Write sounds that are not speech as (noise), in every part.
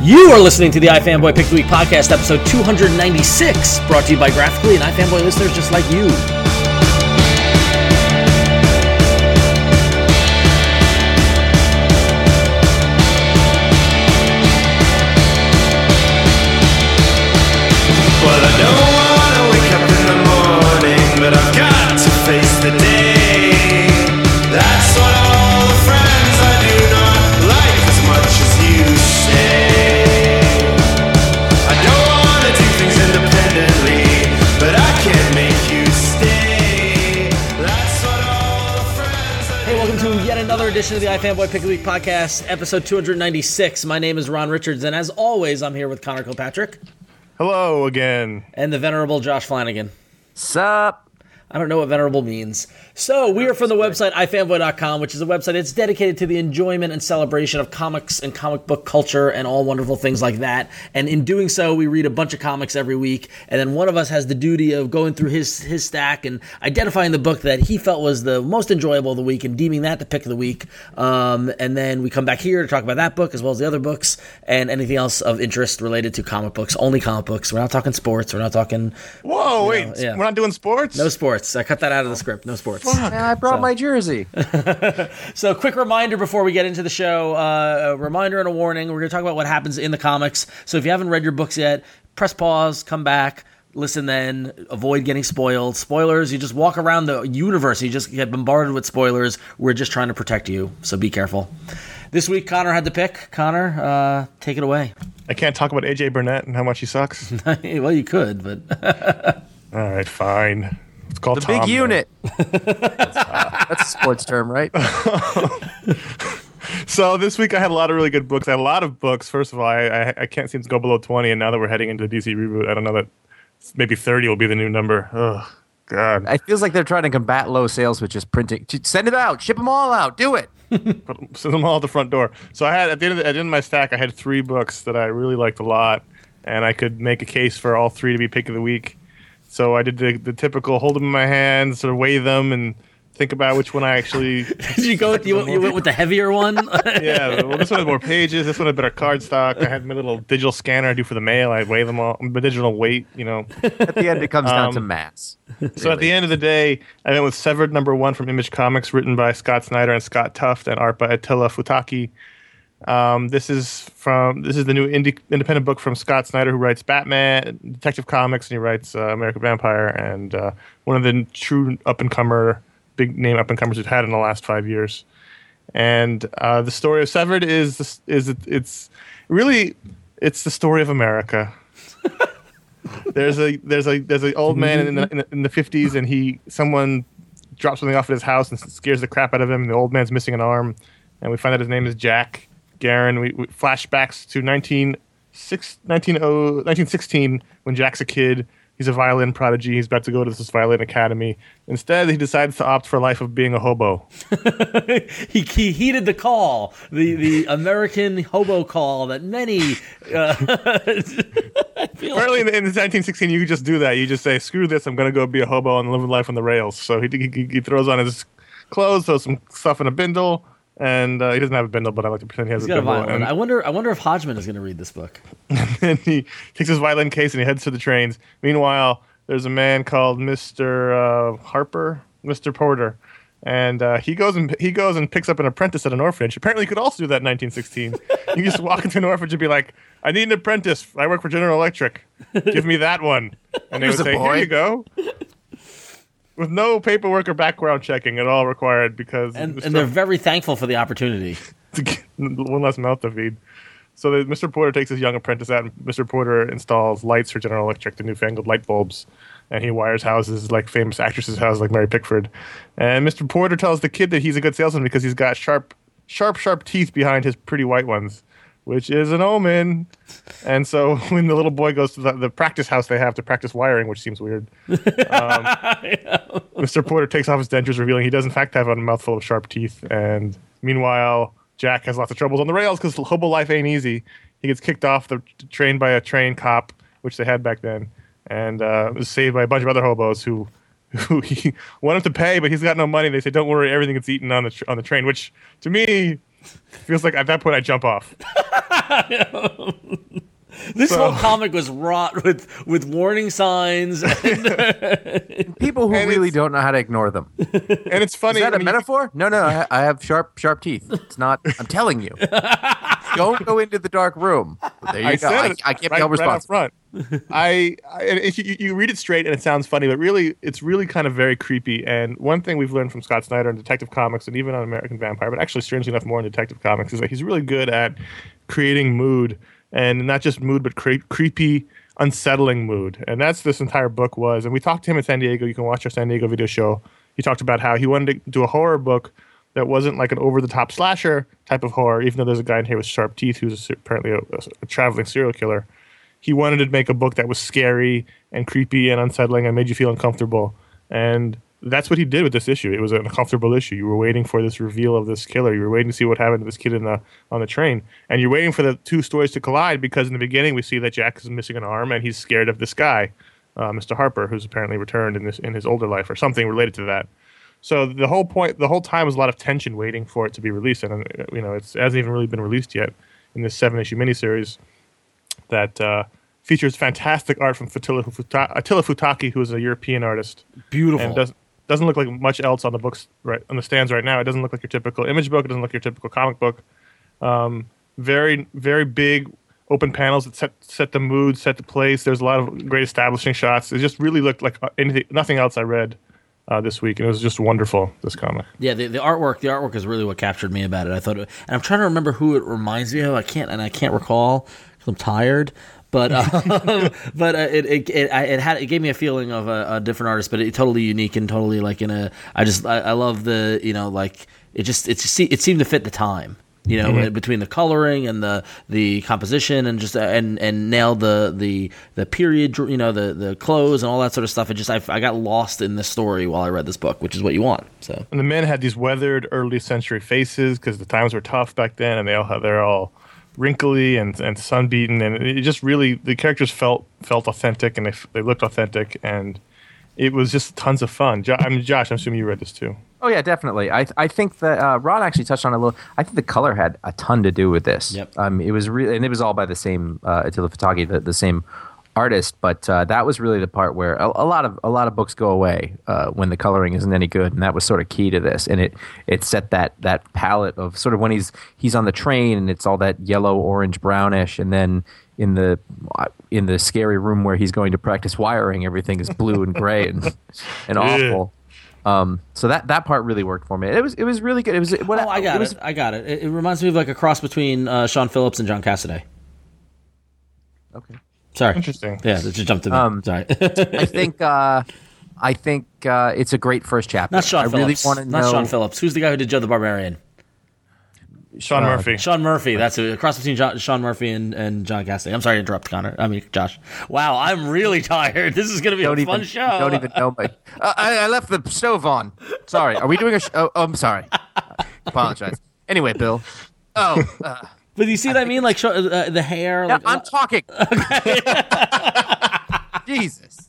You are listening to the iFanboy Pick the Week podcast, episode 296, brought to you by Graphicly and iFanboy listeners just like you. Edition of the iFanboy Pick a Week podcast, episode 296. My name is Ron Richards, and as always, I'm here with Conor Kilpatrick Hello again. and the venerable Josh Flanagan. Sup? I don't know what venerable means. So, we are from the website ifanboy.com, which is a website that's dedicated to the enjoyment and celebration of comics and comic book culture and all wonderful things like that. And in doing so, we read a bunch of comics every week, and then one of us has the duty of going through his his stack and identifying the book that he felt was the most enjoyable of the week and deeming that the pick of the week. Um, and then we come back here to talk about that book as well as the other books and anything else of interest related to comic books. Only comic books. We're not talking sports. We're not talking Whoa, wait. yeah. We're not doing sports? no sports. I cut that out of the script. No sports. Yeah, I brought my jersey. (laughs) So, quick reminder before we get into the show uh, a reminder and a warning. We're going to talk about what happens in the comics. So, if you haven't read your books yet, press pause, come back, listen then. Avoid getting spoiled. Spoilers. You just walk around the universe. You just get bombarded with spoilers. We're just trying to protect you, so be careful. This week, Conor had to pick. Conor, uh, take it away. I can't talk about AJ Burnett and how much he sucks. (laughs) well, you could, but (laughs) All right, fine. It's called The Tom, big unit. (laughs) that's, uh, that's a sports term, right? (laughs) So this week I had a lot of really good books. I had a lot of books. First of all, I, I, I can't seem to go below twenty, and now that we're heading into the DC reboot, I don't know that maybe thirty will be the new number. Oh God! It feels like they're trying to combat low sales with just printing. Send it out. Ship them all out. Do it. (laughs) Send them all at the front door. So I had at the end of the, at the end of my stack, I had three books that I really liked a lot, and I could make a case for all three to be pick of the week. So I did the, the typical hold them in my hands, sort of weigh them, and think about which one I actually. (laughs) did you go? With, you, you went with the heavier one. (laughs) yeah, well, this one had more pages. This one had better card stock. I had my little digital scanner I do for the mail. I weigh them all, my digital weight, you know. At the end, it comes down Um, to mass. So at the end of the day, I went with Severed number one from Image Comics, written by Scott Snyder and Scott Tuft and art by Attila Futaki. Um, this is from this is the new indie, independent book from Scott Snyder, who writes Batman, Detective Comics, and he writes uh, American Vampire, and uh, one of the true up and comer, big name up and comers we've had in the last five years. And uh, the story of Severed is is it's really it's the story of America (laughs) there's a there's a there's an old man in the in the, 50s and he someone drops something off at his house and scares the crap out of him and the old man's missing an arm and we find out his name is Jack Garron we, we flashbacks to 19, six, 19, oh, 1916 when Jack's a kid he's a violin prodigy he's about to go to this violin academy instead he decides to opt for a life of being a hobo (laughs) he, he heeded the call, the the American hobo call that many. Uh, (laughs) Apparently, in, in 1916, you could just do that. You just say, "Screw this! I'm going to go be a hobo and live life on the rails." So he, he, he throws on his clothes, throws some stuff in a bindle, and uh, he doesn't have a bindle, but I like to pretend he has he's a got a bindle. violin. And I wonder. I wonder if Hodgman is going to read this book. (laughs) and he takes his violin case and he heads to the trains. Meanwhile, there's a man called Mister uh, Harper, Mister Porter. And uh, he goes and he goes and picks up an apprentice at an orphanage. Apparently, he could also do that in 1916. you just (laughs) walk into an orphanage and be like, "I need an apprentice. I work for General Electric. Give me that one." And they Here's would say, boy. "Here you go," with no paperwork or background checking at all required because And, Mr. and they're very thankful for the opportunity. (laughs) to get one less mouth to feed. So the, Mr. Porter takes his young apprentice out, and Mr. Porter installs lights for General Electric, the newfangled light bulbs, and he wires houses like famous actresses' houses like Mary Pickford. And Mr. Porter tells the kid that he's a good salesman because he's got sharp, sharp, sharp teeth behind his pretty white ones, which is an omen. And so (laughs) when the little boy goes to the, the practice house they have to practice wiring, which seems weird, um, (laughs) Mr. Porter takes off his dentures, revealing he does in fact have a mouthful of sharp teeth. And meanwhile, Jack has lots of troubles on the rails because hobo life ain't easy. He gets kicked off the train by a train cop, which they had back then, and uh, was saved by a bunch of other hobos who. (laughs) Who he want him to pay, but he's got no money. They say, "Don't worry, everything gets eaten on the tr- on the train." Which, to me, feels like at that point I jump off. (laughs) This So- whole comic was wrought with with warning signs. And (laughs) People who And really don't know how to ignore them. And it's funny. Is that I a mean, metaphor? No, no. I, I have sharp, sharp teeth. It's not. I'm telling you. (laughs) don't go into the dark room. But there you I go. said I, it I can't right, be held right front. I, I and if you, you read it straight and it sounds funny, but really it's really kind of very creepy. And one thing we've learned from Scott Snyder in Detective Comics and even on American Vampire, but actually strangely enough more in Detective Comics, is that he's really good at creating mood and not just mood, but cre- creepy, unsettling mood. And that's this entire book was. And we talked to him in San Diego. You can watch our San Diego video show. He talked about how he wanted to do a horror book that wasn't like an over the top slasher type of horror, even though there's a guy in here with sharp teeth who's apparently a, a traveling serial killer. He wanted to make a book that was scary and creepy and unsettling and made you feel uncomfortable. And that's what he did with this issue. It was an uncomfortable issue. You were waiting for this reveal of this killer. You were waiting to see what happened to this kid in the on the train, and you're waiting for the two stories to collide because in the beginning we see that Jack is missing an arm and he's scared of this guy, uh, Mr. Harper, who's apparently returned in this in his older life or something related to that. So the whole point, the whole time was a lot of tension waiting for it to be released, and uh, you know it's, it hasn't even really been released yet in this seven issue miniseries that uh, features fantastic art from Attila, Futa- Attila Futaki, who is a European artist Beautiful. and doesn't doesn't look like much else on the books right on the stands right now. It doesn't look like your typical image book. It doesn't look like your typical comic book. Um, very very big open panels that set set the mood, set the place. There's a lot of great establishing shots. It just really looked like uh, anything, nothing else I read uh, this week, and it was just wonderful. This comic. Yeah, the, the artwork, the artwork is really what captured me about it. I thought, it, and I'm trying to remember who it reminds me of. I can't, and I can't recall because I'm tired. But (laughs) um, but uh, it it it, I, it had it gave me a feeling of a, a different artist, but it totally unique and totally like in a. I just I, I love the you know like it just it just, it seemed to fit the time. You know, between the coloring and the the composition and just uh, and and nailed the the the period, you know, the the clothes and all that sort of stuff. It just I, I got lost in the story while I read this book, which is what you want. So And the men had these weathered early century faces because the times were tough back then, and they all had, they're all wrinkly and and sunbeaten, and it just really the characters felt felt authentic, and they they looked authentic, and it was just tons of fun. Jo- I mean, Josh, I'm assuming you read this too. Oh yeah, definitely. I I think that uh, Ron actually touched on it a little. I think the color had a ton to do with this. Yep. Um, it was really, and it was all by the same uh, Attila Futaki, the, the same artist. But uh, that was really the part where a, a lot of a lot of books go away uh, when the coloring isn't any good, and that was sort of key to this. And it it set that that palette of sort of when he's he's on the train and it's all that yellow, orange, brownish, and then in the in the scary room where he's going to practice wiring, everything is blue and gray and (laughs) and awful. Um, so that that part really worked for me. It was it was really good. It was what oh, I got it. was, I got it. it. It reminds me of like a cross between uh, Sean Phillips and John Cassaday. Okay. Sorry, Interesting. Yeah, that just jumped to me. Um, Sorry, (laughs) I think uh, I think uh, it's a great first chapter. not Sean I really Phillips. want to Not know. Sean Phillips. Who's the guy who did Joe the Barbarian? Sean Murphy. Sean Murphy. That's a cross between John, Sean Murphy and, and John Cassaday. I'm sorry to interrupt, Conor. I mean, Josh. Wow, I'm really tired. (laughs) This is going to be Don't a even, fun show. don't even know my. Uh, I, I left the stove on. Sorry. Are we doing a? show? oh, oh, I'm sorry. Apologize. Anyway, Bill. Oh, uh, But you see what I mean? Like sho- uh, the hair. yeah, Like, I'm talking. (laughs) (laughs) Jesus.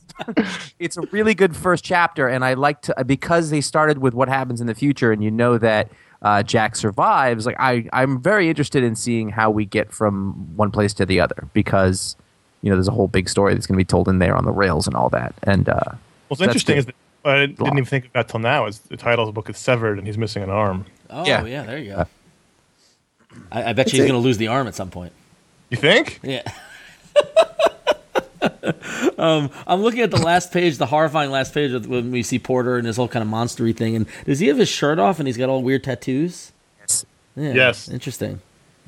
it's a really good first chapter, and I like to because they started with what happens in the future, and you know that uh, Jack survives. Like I, I'm very interested in seeing how we get from one place to the other because you know there's a whole big story that's going to be told in there on the rails and all that. And uh, What's that's interesting is that I didn't even think of that till now. Is the title of the book is severed, and he's missing an arm. oh yeah. yeah. there you go. I, I bet you he's going to lose the arm at some point. You think? Yeah. (laughs) um, I'm looking at the last page, the horrifying last page of when we see Porter and this whole kind of monstery thing. And does he have his shirt off and he's got all weird tattoos? yes, Yeah, Yes. Interesting.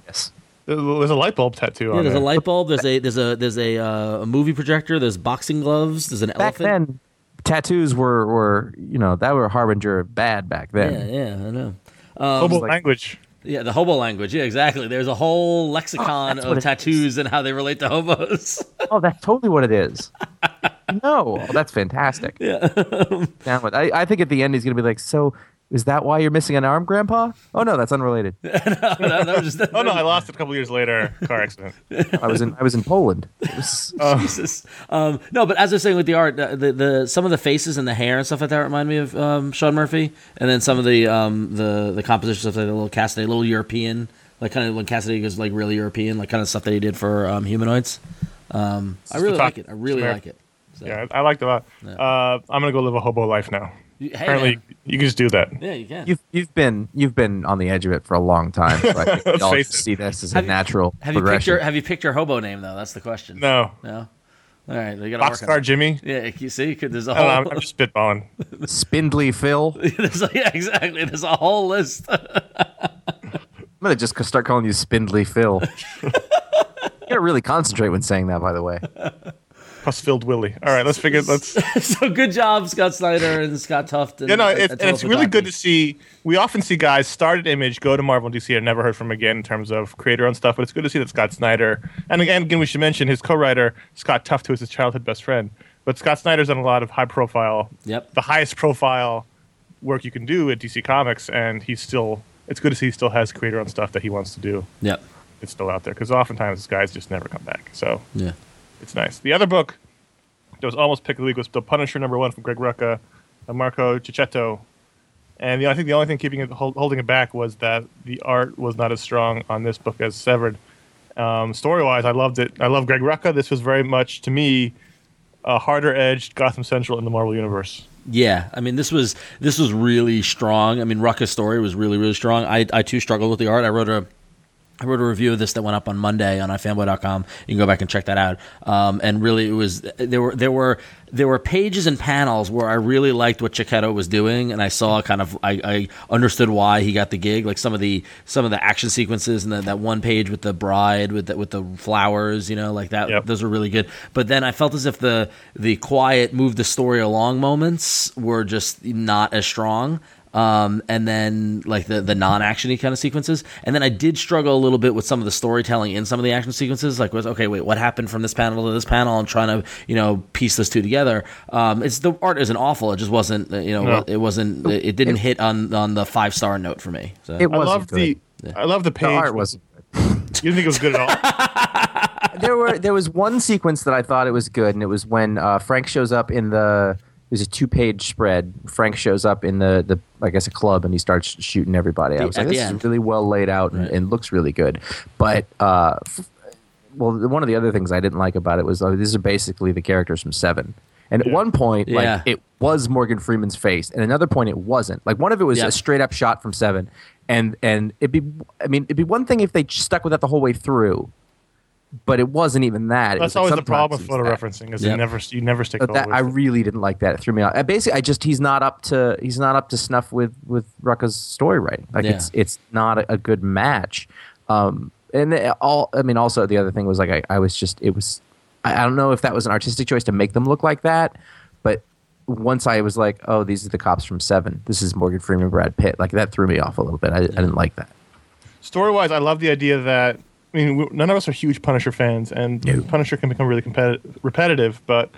yes. There's a light bulb tattoo Yeah, on there's a light bulb. There's a there's a there's a, uh, a movie projector. There's boxing gloves. There's an Back elephant. then, tattoos were were you know that were a harbinger of bad back then. Yeah, yeah, I know. Hobo like- language. Yeah, the hobo language. Yeah, exactly. There's a whole oh, lexicon that's what of tattoos and how they relate to hobos. (laughs) Oh, that's totally what it is. (laughs) no, oh, that's fantastic. yeah. (laughs) Down with. I, I think at the end he's gonna be like, so. Is that why you're missing an arm, Grandpa? Oh no, that's unrelated. (laughs) that, that was just, (laughs) Oh no, I lost it a couple years later. (laughs) Car accident. I was in I was in Poland. It was, Jesus. Um, no, but as I was saying with the art, the, the, the some of the faces and the hair and stuff like that remind me of um, Sean Murphy, and then some of the um, the the composition stuff, like a little Cassaday, a little European, like kind of when Cassaday goes like really European, like kind of stuff that he did for um, humanoids. Um, I really like it. I really like it. So, Yeah, I I liked it a lot. Uh, I'm gonna go live a hobo life now. You- hey, Apparently, man. you can just do that. yeah, you can. you've you've been you've been on the edge of it for a long time. So I (laughs) think we all just see this as Have a you- natural have you picked progression. your Have you picked your hobo name though? That's the question. No, No. All right, you got to work boxcar. Jimmy. Yeah, you see, could- there's a oh, don't know, whole. I'm, I'm just spitballing. Spindly Phil. I'm (laughs) there's a, yeah, exactly. There's a whole list. (laughs) I'm gonna just start calling you Spindly Phil. you gotta really concentrate when saying that. By the way, Plus filled Willie. All right, let's figure. Let's. (laughs) so good job, Scott Snyder and Scott Tuft. And, You know, it's, and it's really good to see. We often see guys start at Image, go to Marvel and DC, and never heard from again in terms of creator and stuff. But it's good to see that Scott Snyder, and again, again, we should mention his co-writer Scott Tuft, who is his childhood best friend. But Scott Snyder's done a lot of high-profile, Yep. the highest profile work you can do at DC Comics, and he's still. It's good to see he still has creator on stuff that he wants to do. Yep. It's still out there because oftentimes these guys just never come back. So Yeah. It's nice. The other book that was almost pick of the week was The Punisher number one from Greg Rucka and Marco Checchetto. And the, I think the only thing keeping it hold, holding it back was that the art was not as strong on this book as Severed. Um, Story wise, I loved it. I love Greg Rucka. This was very much to me a harder edged Gotham Central in the Marvel universe. Yeah, I mean this was this was really strong. I mean Rucka's story was really really strong. I I too struggled with the art. I wrote a I wrote a review of this that went up on Monday on ifanboy.com. You can go back and check that out. Um, and really, it was there were there were there were pages and panels where I really liked what Checchetto was doing, and I saw kind of I, I understood why he got the gig. Like some of the some of the action sequences and the, that one page with the bride with the, with the flowers, you know, like that. Yep. Those were really good. But then I felt as if the the quiet move the story along moments were just not as strong um, and then like the the non actiony kind of sequences. And then I did struggle a little bit with some of the storytelling in some of the action sequences. Like, was okay, wait, what happened from this panel to this panel? I'm trying to you know piece those two together. Um, it's the art isn't awful. It just wasn't uh, you know No. it wasn't it, it didn't hit on on the five star note for me. So It I wasn't love good. the I love the page. the art wasn't. (laughs) You didn't think it was good at all? (laughs) there were there was one sequence that I thought it was good, and it was when uh, Frank shows up in the. It was a two page spread. Frank shows up in the, the I guess a club and he starts shooting everybody. I The- was at like, the this end. is really well laid out and, Right. and looks really good. But uh, f- well, one of the other things I didn't like about it was uh, these are basically the characters from Seven. And at Yeah. one point, Yeah. like it was Morgan Freeman's face, and another point it wasn't. Like one of it was Yeah. a straight up shot from Seven, and and it'd be I mean it'd be one thing if they stuck with that the whole way through, but it wasn't even that. That's was, like, always the problem with photo that. referencing is Yep. you never you never stick. But that I really didn't like that. It threw me off. Basically, I just he's not up to he's not up to snuff with with Rucka's story writing. Like Yeah. it's it's not a, a good match. Um, and the- all I mean, also the other thing was like I, I was just it was I, I don't know if that was an artistic choice to make them look like that, but once I was like, oh, these are the cops from Seven. This is Morgan Freeman, Brad Pitt. Like that threw me off a little bit. I, I didn't like that. story wise, I love the idea that I mean none of us are huge Punisher fans, and No. Punisher can become really competi- repetitive. But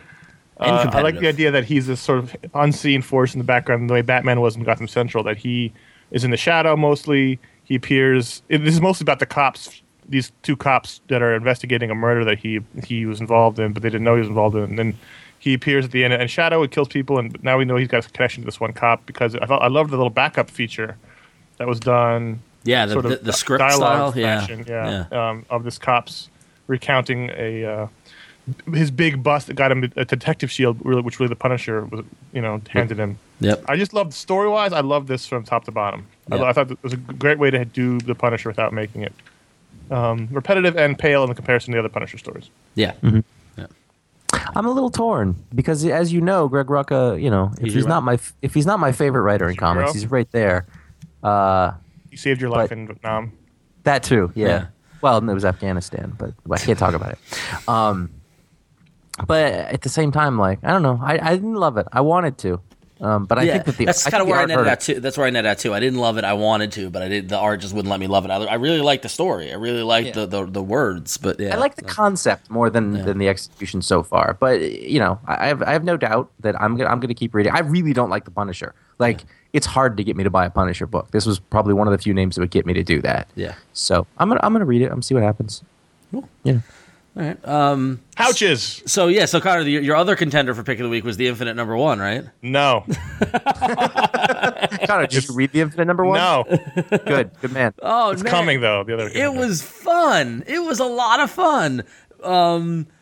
uh, I like the idea that he's this sort of unseen force in the background, the way Batman was in Gotham Central. That he is in the shadow mostly. He appears. It, this is mostly about the cops. These two cops that are investigating a murder that he he was involved in, but they didn't know he was involved in. And then he appears at the end, and Shadow it kills people, and now we know he's got a connection to this one cop because I thought I loved the little backup feature that was done yeah, the, sort of the, the script dialogue style, yeah, fashion, yeah, Um, of this cops recounting a uh, his big bust that got him a detective shield, really, which really the Punisher was, you know, handed him. Yep. I just love story wise. I love this from top to bottom. I, I thought it was a great way to do the Punisher without making it um, repetitive and pale in comparison to the other Punisher stories. Yeah. I'm a little torn because, as you know, Greg Rucka, you know, if He's he's, not my if he's not my favorite writer in comics, hero. he's right there. Uh, He saved your life But- in Vietnam. That too, yeah. Yeah. Well, it was Afghanistan, but I can't talk about it. Um, but at the same time, like I don't know, I, I didn't love it. I wanted to, um, but I yeah, think that the that's kind of where I art netted hurt at too. That's where I netted at too. I didn't love it. I wanted to, but I did. The art just wouldn't let me love it. I, I really liked the story. I really liked the, the the words. But yeah, I like the concept more than, than the execution so far. But you know, I I have I have no doubt that I'm gonna I'm gonna keep reading. I really don't like the Punisher. Like it's hard to get me to buy a Punisher book. This was probably one of the few names that would get me to do that. Yeah. So I'm gonna I'm gonna read it. I'm gonna see what happens. Cool. Yeah. All right. Um. Pouches. So yeah. So Conor, your, your other contender for pick of the week was the Infinite number one, right? No, (laughs) Conor, did you just read the Infinite number one? no, Good. Good man. Oh, it's man. coming though. The other. It was fun. It was a lot of fun. Um, I-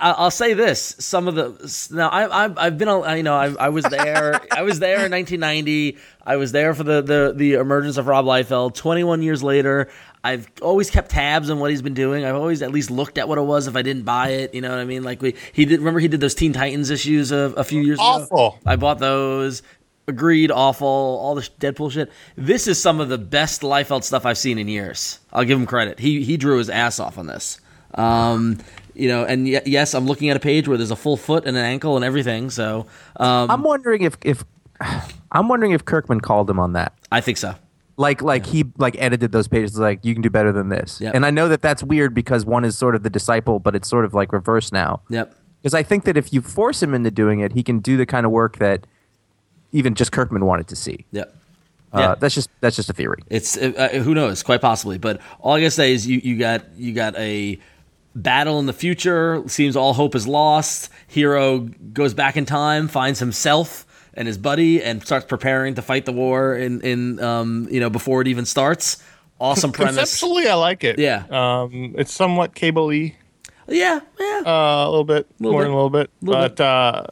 I'll say this: some of the now I, I've I've been you know I, I was there I was there in 1990. I was there for the the the emergence of Rob Liefeld. 21 years later, I've always kept tabs on what he's been doing. I've always at least looked at what it was if I didn't buy it. You know what I mean? Like we he did. Remember he did those Teen Titans issues a, a few years ago. Awful. I bought those. Agreed, awful. All the Deadpool shit. This is some of the best Liefeld stuff I've seen in years. I'll give him credit. He he drew his ass off on this. Um, you know, and y- yes, I'm looking at a page where there's a full foot and an ankle and everything. So um, I'm wondering if if (sighs) I'm wondering if Kirkman called him on that. I think so. Like like he like edited those pages like you can do better than this. Yep. And I know that that's weird because one is sort of the disciple, but it's sort of like reverse now. Yep. Because I think that if you force him into doing it, he can do the kind of work that even just Kirkman wanted to see. Yep. Uh, Yeah. That's just that's just a theory. It's uh, uh, who knows, quite possibly. But all I gotta say is you, you got you got a battle in the future. Seems all hope is lost. Hero goes back in time, finds himself and his buddy, and starts preparing to fight the war. In in um you know before it even starts. Awesome (laughs) premise. Conceptually, I like it. Yeah. Um, it's somewhat cable-y. Yeah, yeah. Uh, a little bit Little more bit. than a little bit, Little but uh,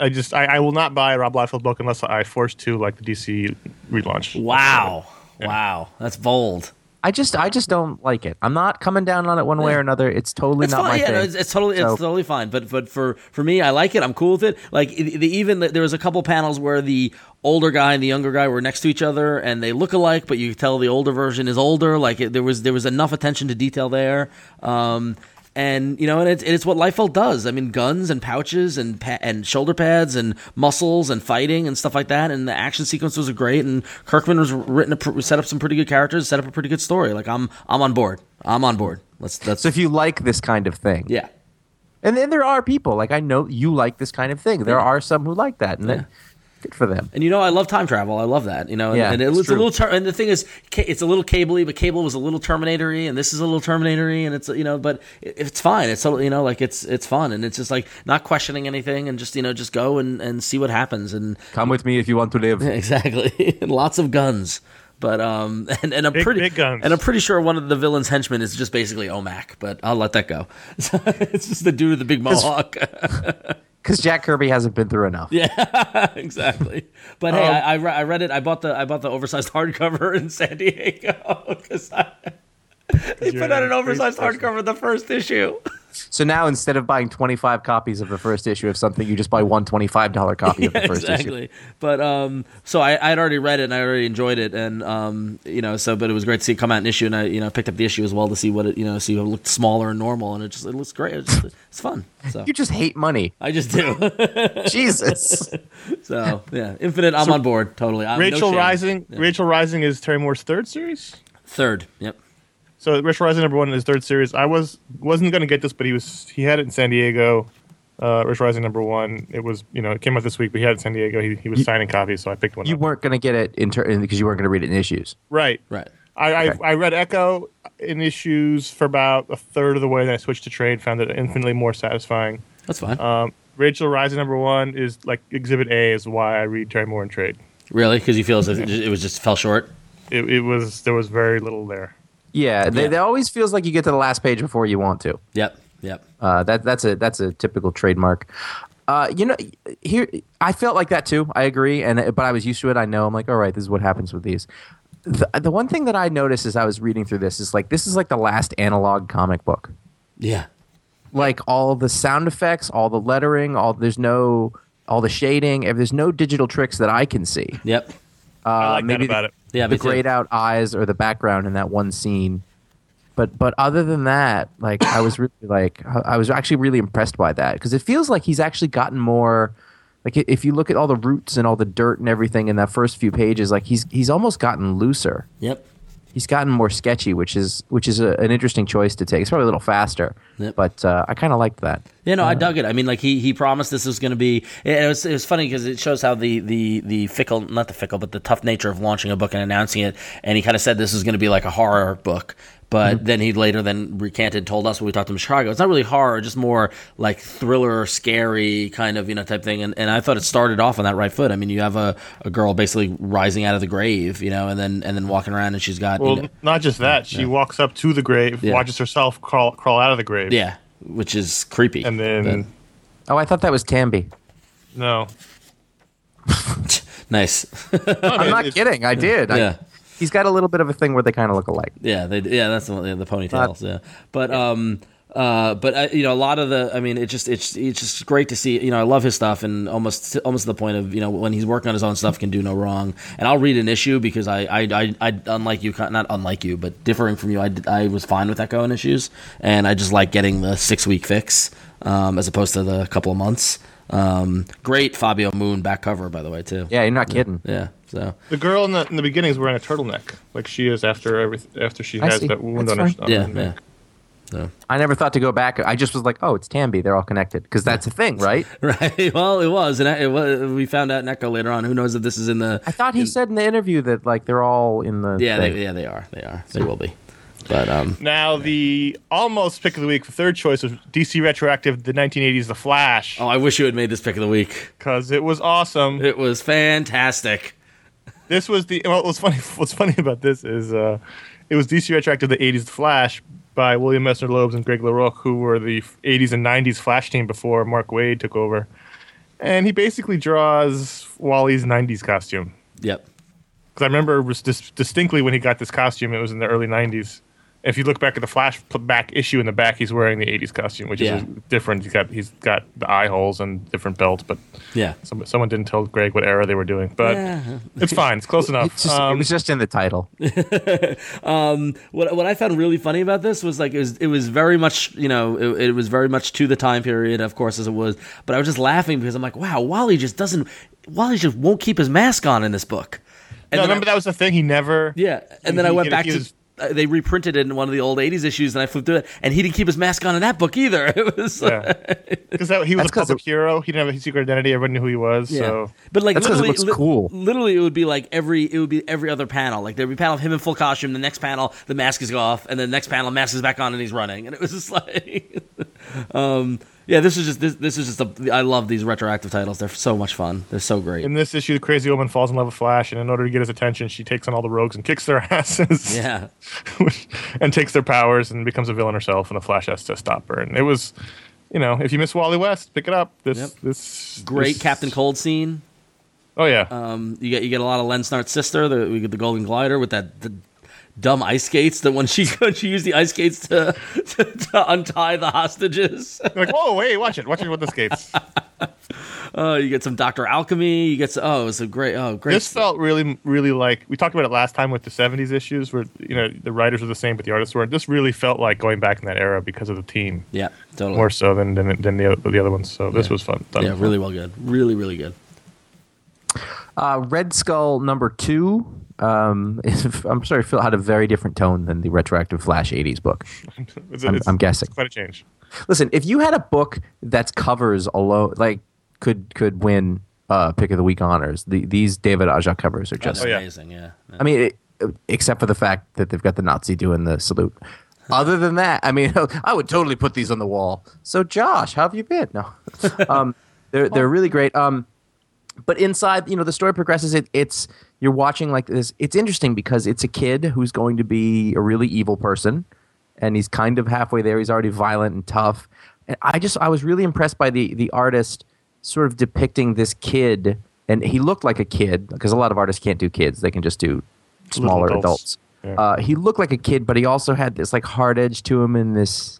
I just I, I will not buy a Rob Liefeld book unless I force to, like the DC relaunch. wow, wow, that's bold. I just I just don't like it. I'm not coming down on it one way or another. It's totally It's not fine. my Yeah, thing. no, it's, it's totally So- it's totally fine. But but for for me, I like it. I'm cool with it. Like the, the even there was a couple panels where the older guy and the younger guy were next to each other and they look alike, but you could tell the older version is older. Like it, there was there was enough attention to detail there. Um, and you know, and it's, it's what Liefeld does. I mean, guns and pouches and pa- and shoulder pads and muscles and fighting and stuff like that. And the action sequences are great. And Kirkman was written a, set up some pretty good characters, set up a pretty good story. Like I'm I'm on board. I'm on board. Let's let's so if you like this kind of thing, yeah. and then there are people like I know you like this kind of thing. There are some who like that, and then good for them. And you know, I love time travel. I love that. You know, and, Yeah, and it it's was a little. Ter- and the thing is, it's a little cabley, but cable was a little Terminatory, and this is a little Terminatory, and it's you know, but it, it's fine. It's so you know, like it's it's fun, and it's just like not questioning anything, and just you know, just go and and see what happens, and Come with me if you want to live. (laughs) exactly, and (laughs) lots of guns. But um, (laughs) and, and I'm Big- pretty big guns. and I'm pretty sure one of the villain's henchmen is just basically Omac, but I'll let that go. it's just the dude with the big mohawk. Because Jack Kirby hasn't been through enough. Yeah, (laughs) exactly. But hey, Um, I, I, re- I read it. I bought the I bought the oversized hardcover in San Diego (laughs) (laughs) because they put out an oversized crazy person. hardcover the first issue. So now instead of buying 25 copies of the first issue of something, you just buy one $25 (laughs) copy of the Yeah, first issue. exactly. But um, so I I'd already read it and I already enjoyed it, and um, you know, so but it was great to see it come out in issue, and I you know picked up the issue as well to see what it you know see what it looked smaller and normal, and it just it looks great. It's, just, it's fun. So You just hate money. I just do. (laughs) Jesus. so yeah, Infinite. I'm on board totally. I'm, Rachel shame. Rising. Yeah. Rachel Rising is Terry Moore's third series. Third. Yep. So Rachel Rising number one in his third series. I was wasn't going to get this, but he was he had it in San Diego. Uh, Rachel Rising number one. It was you know it came out this week, but he had it in San Diego. He, he was signing copies, so I picked one. You up. weren't going to get it in ter- because you weren't going to read it in issues. right. Right. I, I, Okay. I read Echo in issues for about a third of the way, then I switched to trade. Found it infinitely more satisfying. That's fine. Um, Rachel Rising number one is like Exhibit A is why I read Terry Moore in trade. really? Because you feel as if it (laughs) it was just fell short. It, it was there was very little there. Yeah, they, Yeah. they always feels like you get to the last page before you want to. Yep. Yep. Uh, that that's a that's a typical trademark. Uh, you know, here I felt like that too. I agree, and but I was used to it. I know. I'm like, all right, this is what happens with these. The, the one thing that I noticed as I was reading through this is like this is like the last analog comic book. Yeah. Like all the sound effects, all the lettering, all there's no all the shading. If there's no digital tricks that I can see, Yep. uh, I like maybe that about it. Yeah. the grayed out eyes or the background in that one scene. But but other than that, like I was really like I was actually really impressed by that because it feels like he's actually gotten more. Like if you look at all the roots and all the dirt and everything in that first few pages, like he's he's almost gotten looser. Yep. He's gotten more sketchy, which is which is a, an interesting choice to take. It's probably a little faster, Yep. but uh, I kind of liked that. Yeah, no, I dug it. I mean, like he he promised this was going to be. It was it was funny because it shows how the the the fickle, not the fickle, but the tough nature of launching a book and announcing it. And he kind of said this was going to be like a horror book, but mm-hmm. then he later then recanted, told us when we talked to him in Chicago, it's not really horror, just more like thriller, scary kind of you know type thing. And and I thought it started off on that right foot. I mean, you have a, a girl basically rising out of the grave, you know, and then and then walking around, and she's got Well, you know, not just that. She walks up to the grave, Yeah. watches herself crawl crawl out of the grave. yeah, which is creepy. And then Oh, I thought that was Tambi. no. (laughs) nice. (laughs) I'm not kidding. I did. I- Yeah. He's got a little bit of a thing where they kind of look alike. Yeah, they yeah, that's the, yeah, the ponytails. yeah, but um, uh, but uh, you know, a lot of the, I mean, it just it's it's just great to see. You know, I love his stuff, and almost almost to the point of you know when he's working on his own stuff, can do no wrong. And I'll read an issue because I I I, I unlike you, not unlike you, but differing from you, I I was fine with Echo in issues, and I just like getting the six week fix um, as opposed to the couple of months. Um, great Fabio Moon back cover, by the way, too. Yeah, you're not kidding. Yeah. So The girl in the in the beginning is wearing a turtleneck, like she is after every after she I has see. that wound That's on her. fine. on yeah, her yeah. neck. I never thought to go back. I just was like, oh, it's Tambi. They're all connected because that's a (laughs) thing, right? Right. (laughs) Well, it was, and it was. We found out in Echo later on. Who knows if this is in the? I thought he said in the interview that like they're all in the Yeah, thing. they, yeah, they are. They are. They will be. But um, Now the almost pick of the week, the third choice was DC retroactive, the 1980s, The Flash, oh, I wish you had made this pick of the week. because it was awesome. It was fantastic. This was the well, what's funny. (laughs) What's funny about this is uh, it was DC retroactive, the 80s, Flash by William Messner Loebs and Greg LaRocque, who were the 80s and 90s Flash team before Mark Waid took over, and he basically draws Wally's 90s costume. Yep. because I remember it was dis- distinctly when he got this costume. It was in the early '90s. If you look back at the flashback issue in the back, he's wearing the '80s costume, which Yeah. is different. He's got he's got the eye holes and different belt, but Yeah. some, someone didn't tell Greg what era they were doing. But Yeah. it's fine. It's close (laughs) enough. It's just, Um, it was just in the title. (laughs) what what I found really funny about this was like it was it was very much you know it, it was very much to the time period of course as it was but I was just laughing because I'm like wow Wally just doesn't Wally just won't keep his mask on in this book and no, then I- remember that was the thing. He never. yeah and then I went back to they reprinted it in one of the old 80s issues and I flipped through it and he didn't keep his mask on in that book either (laughs) it was Yeah, because he was That's a 'cause public it- hero. He didn't have a secret identity. Everyone knew who he was. Yeah. So But like That's 'cause it literally, looks cool. Literally, it would be like every it would be every other panel. Like there'd be a panel of him in full costume. The next panel, the mask is off, and then the next panel, mask is back on, and he's running. And it was just like, (laughs) um, yeah, this is just this this is just a. I love these retroactive titles. They're so much fun. They're so great. in this issue, the crazy woman falls in love with Flash, and in order to get his attention, she takes on all the rogues and kicks their (laughs) asses. yeah, (laughs) and takes their powers and becomes a villain herself, and the Flash has to stop her. And it was, you know, if you miss Wally West, pick it up. This, Yep. this great this- Captain Cold scene. Oh yeah, Um, you get you get a lot of Len Snart's sister. The, we get the Golden Glider with that. The, Dumb ice skates that when she (laughs) when she used the ice skates to, to, to untie the hostages. You're like whoa, wait, watch it, watch it with the skates. (laughs) Oh, you get some Doctor Alchemy. You get some, oh, it's a great oh great. this felt really, really like we talked about it last time with the '70s issues, where you know the writers were the same, but the artists weren't. This really felt like going back in that era because of the team, yeah, totally. more so than than, than the other, the other ones. So this Yeah. was fun. done yeah, fun. really well good. Really really good. Uh, Red Skull number two. Um, is, (laughs) I'm sorry, Phil had a very different tone than the retroactive Flash '80s book. (laughs) It's, I'm- it's- I'm guessing. it's quite a change. Listen, if you had a book that's covers alone, like could could win uh, pick of the week honors, the, these David Aja covers are That's just. yeah. amazing. Yeah. Yeah. I mean, it, except for the fact that they've got the Nazi doing the salute. Other than that, I mean, (laughs) I would totally put these on the wall. So, Josh, how have you been? No, um, they're they're really great. Um, but inside, you know, the story progresses. It, it's you're watching like this. It's interesting because it's a kid who's going to be a really evil person, and he's kind of halfway there. He's already violent and tough. And I just I was really impressed by the the artist sort of depicting this kid, and he looked like a kid because a lot of artists can't do kids; they can just do smaller adults. adults. Yeah. Uh, he looked like a kid, but he also had this like hard edge to him and this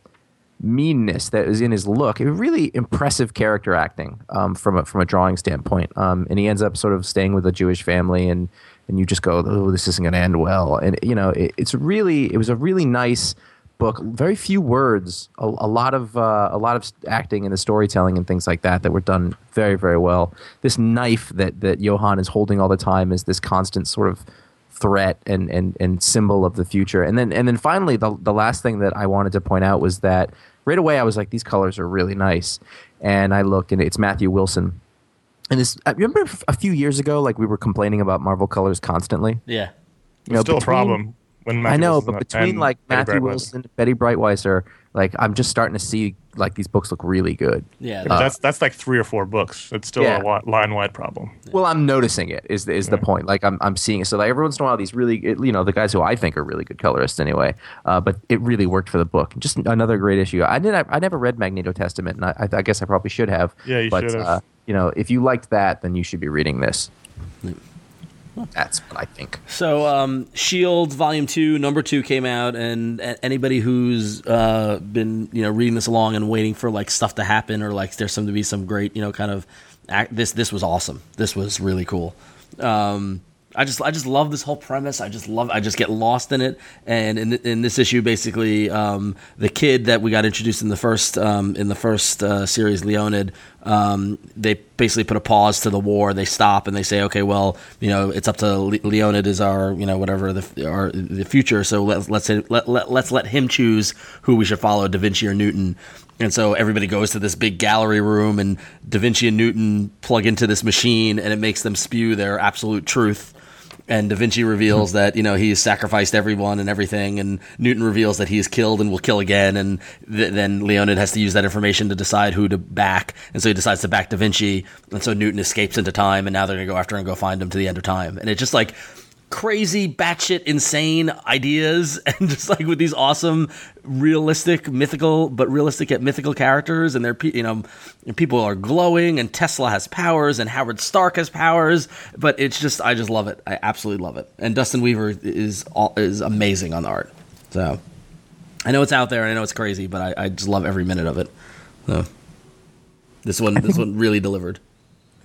meanness that was in his look. Really impressive character acting um, from a, from a drawing standpoint. Um, and he ends up sort of staying with a Jewish family, and and you just go, oh, this isn't going to end well. And you know, it, it's really it was a really nice book. Very few words, a, a lot of uh, a lot of acting and the storytelling and things like that that were done very very well. This knife that that Johann is holding all the time is this constant sort of threat and, and, and symbol of the future. And then and then finally the the last thing that I wanted to point out was that right away I was like these colors are really nice. And I looked and it's Matthew Wilson. And this uh, I remember a few years ago like we were complaining about Marvel colors constantly. yeah. You know, It's still a problem. When Matthew I know, Wilson's but not- between and like Betty Matthew Wilson, Bettie Breitweiser, like I'm just starting to see like these books look really good. Yeah. But that's that's like three or four books. It's still Yeah. a line wide problem. Well, I'm noticing it. Is the, is the point? Like I'm I'm seeing it. So like every once in a while, these really you know the guys who I think are really good colorists anyway. Uh, but it really worked for the book. Just another great issue. I did I, never read Magneto Testament, and I, I guess I probably should have. Yeah, you but, should have. Uh, you know, if you liked that, then you should be reading this. That's what I think. So, um, Shield Volume Two, Number Two came out, and anybody who's uh, been you know reading this along and waiting for like stuff to happen or like there's some to be some great you know kind of act, this this was awesome. This was really cool. Um, I just I just love this whole premise. I just love I just get lost in it. And in in this issue, basically, um, the kid that we got introduced in the first um, in the first uh, series, Leonid, um, they basically put a pause to the war. They stop and they say, okay, well, you know, it's up to Le- Leonid is our you know whatever the our the future. So let's let's say, let, let let's let him choose who we should follow, Da Vinci or Newton. And so everybody goes to this big gallery room, and Da Vinci and Newton plug into this machine, and it makes them spew their absolute truth. And Da Vinci reveals hmm. that you know he's sacrificed everyone and everything, and Newton reveals that he's killed and will kill again. And th- then Leonid has to use that information to decide who to back, and so he decides to back Da Vinci. And so Newton escapes into time, and now they're gonna go after him and go find him to the end of time. And it's just like crazy, batshit, insane ideas, (laughs) and just like with these awesome, realistic, mythical, but realistic yet mythical characters, and they're you know, people are glowing, and Tesla has powers, and Howard Stark has powers, but it's just I just love it. I absolutely love it, and Dustin Weaver is all, is amazing on the art. So I know it's out there, and I know it's crazy, but I, I just love every minute of it. So this one, this one (laughs) really delivered.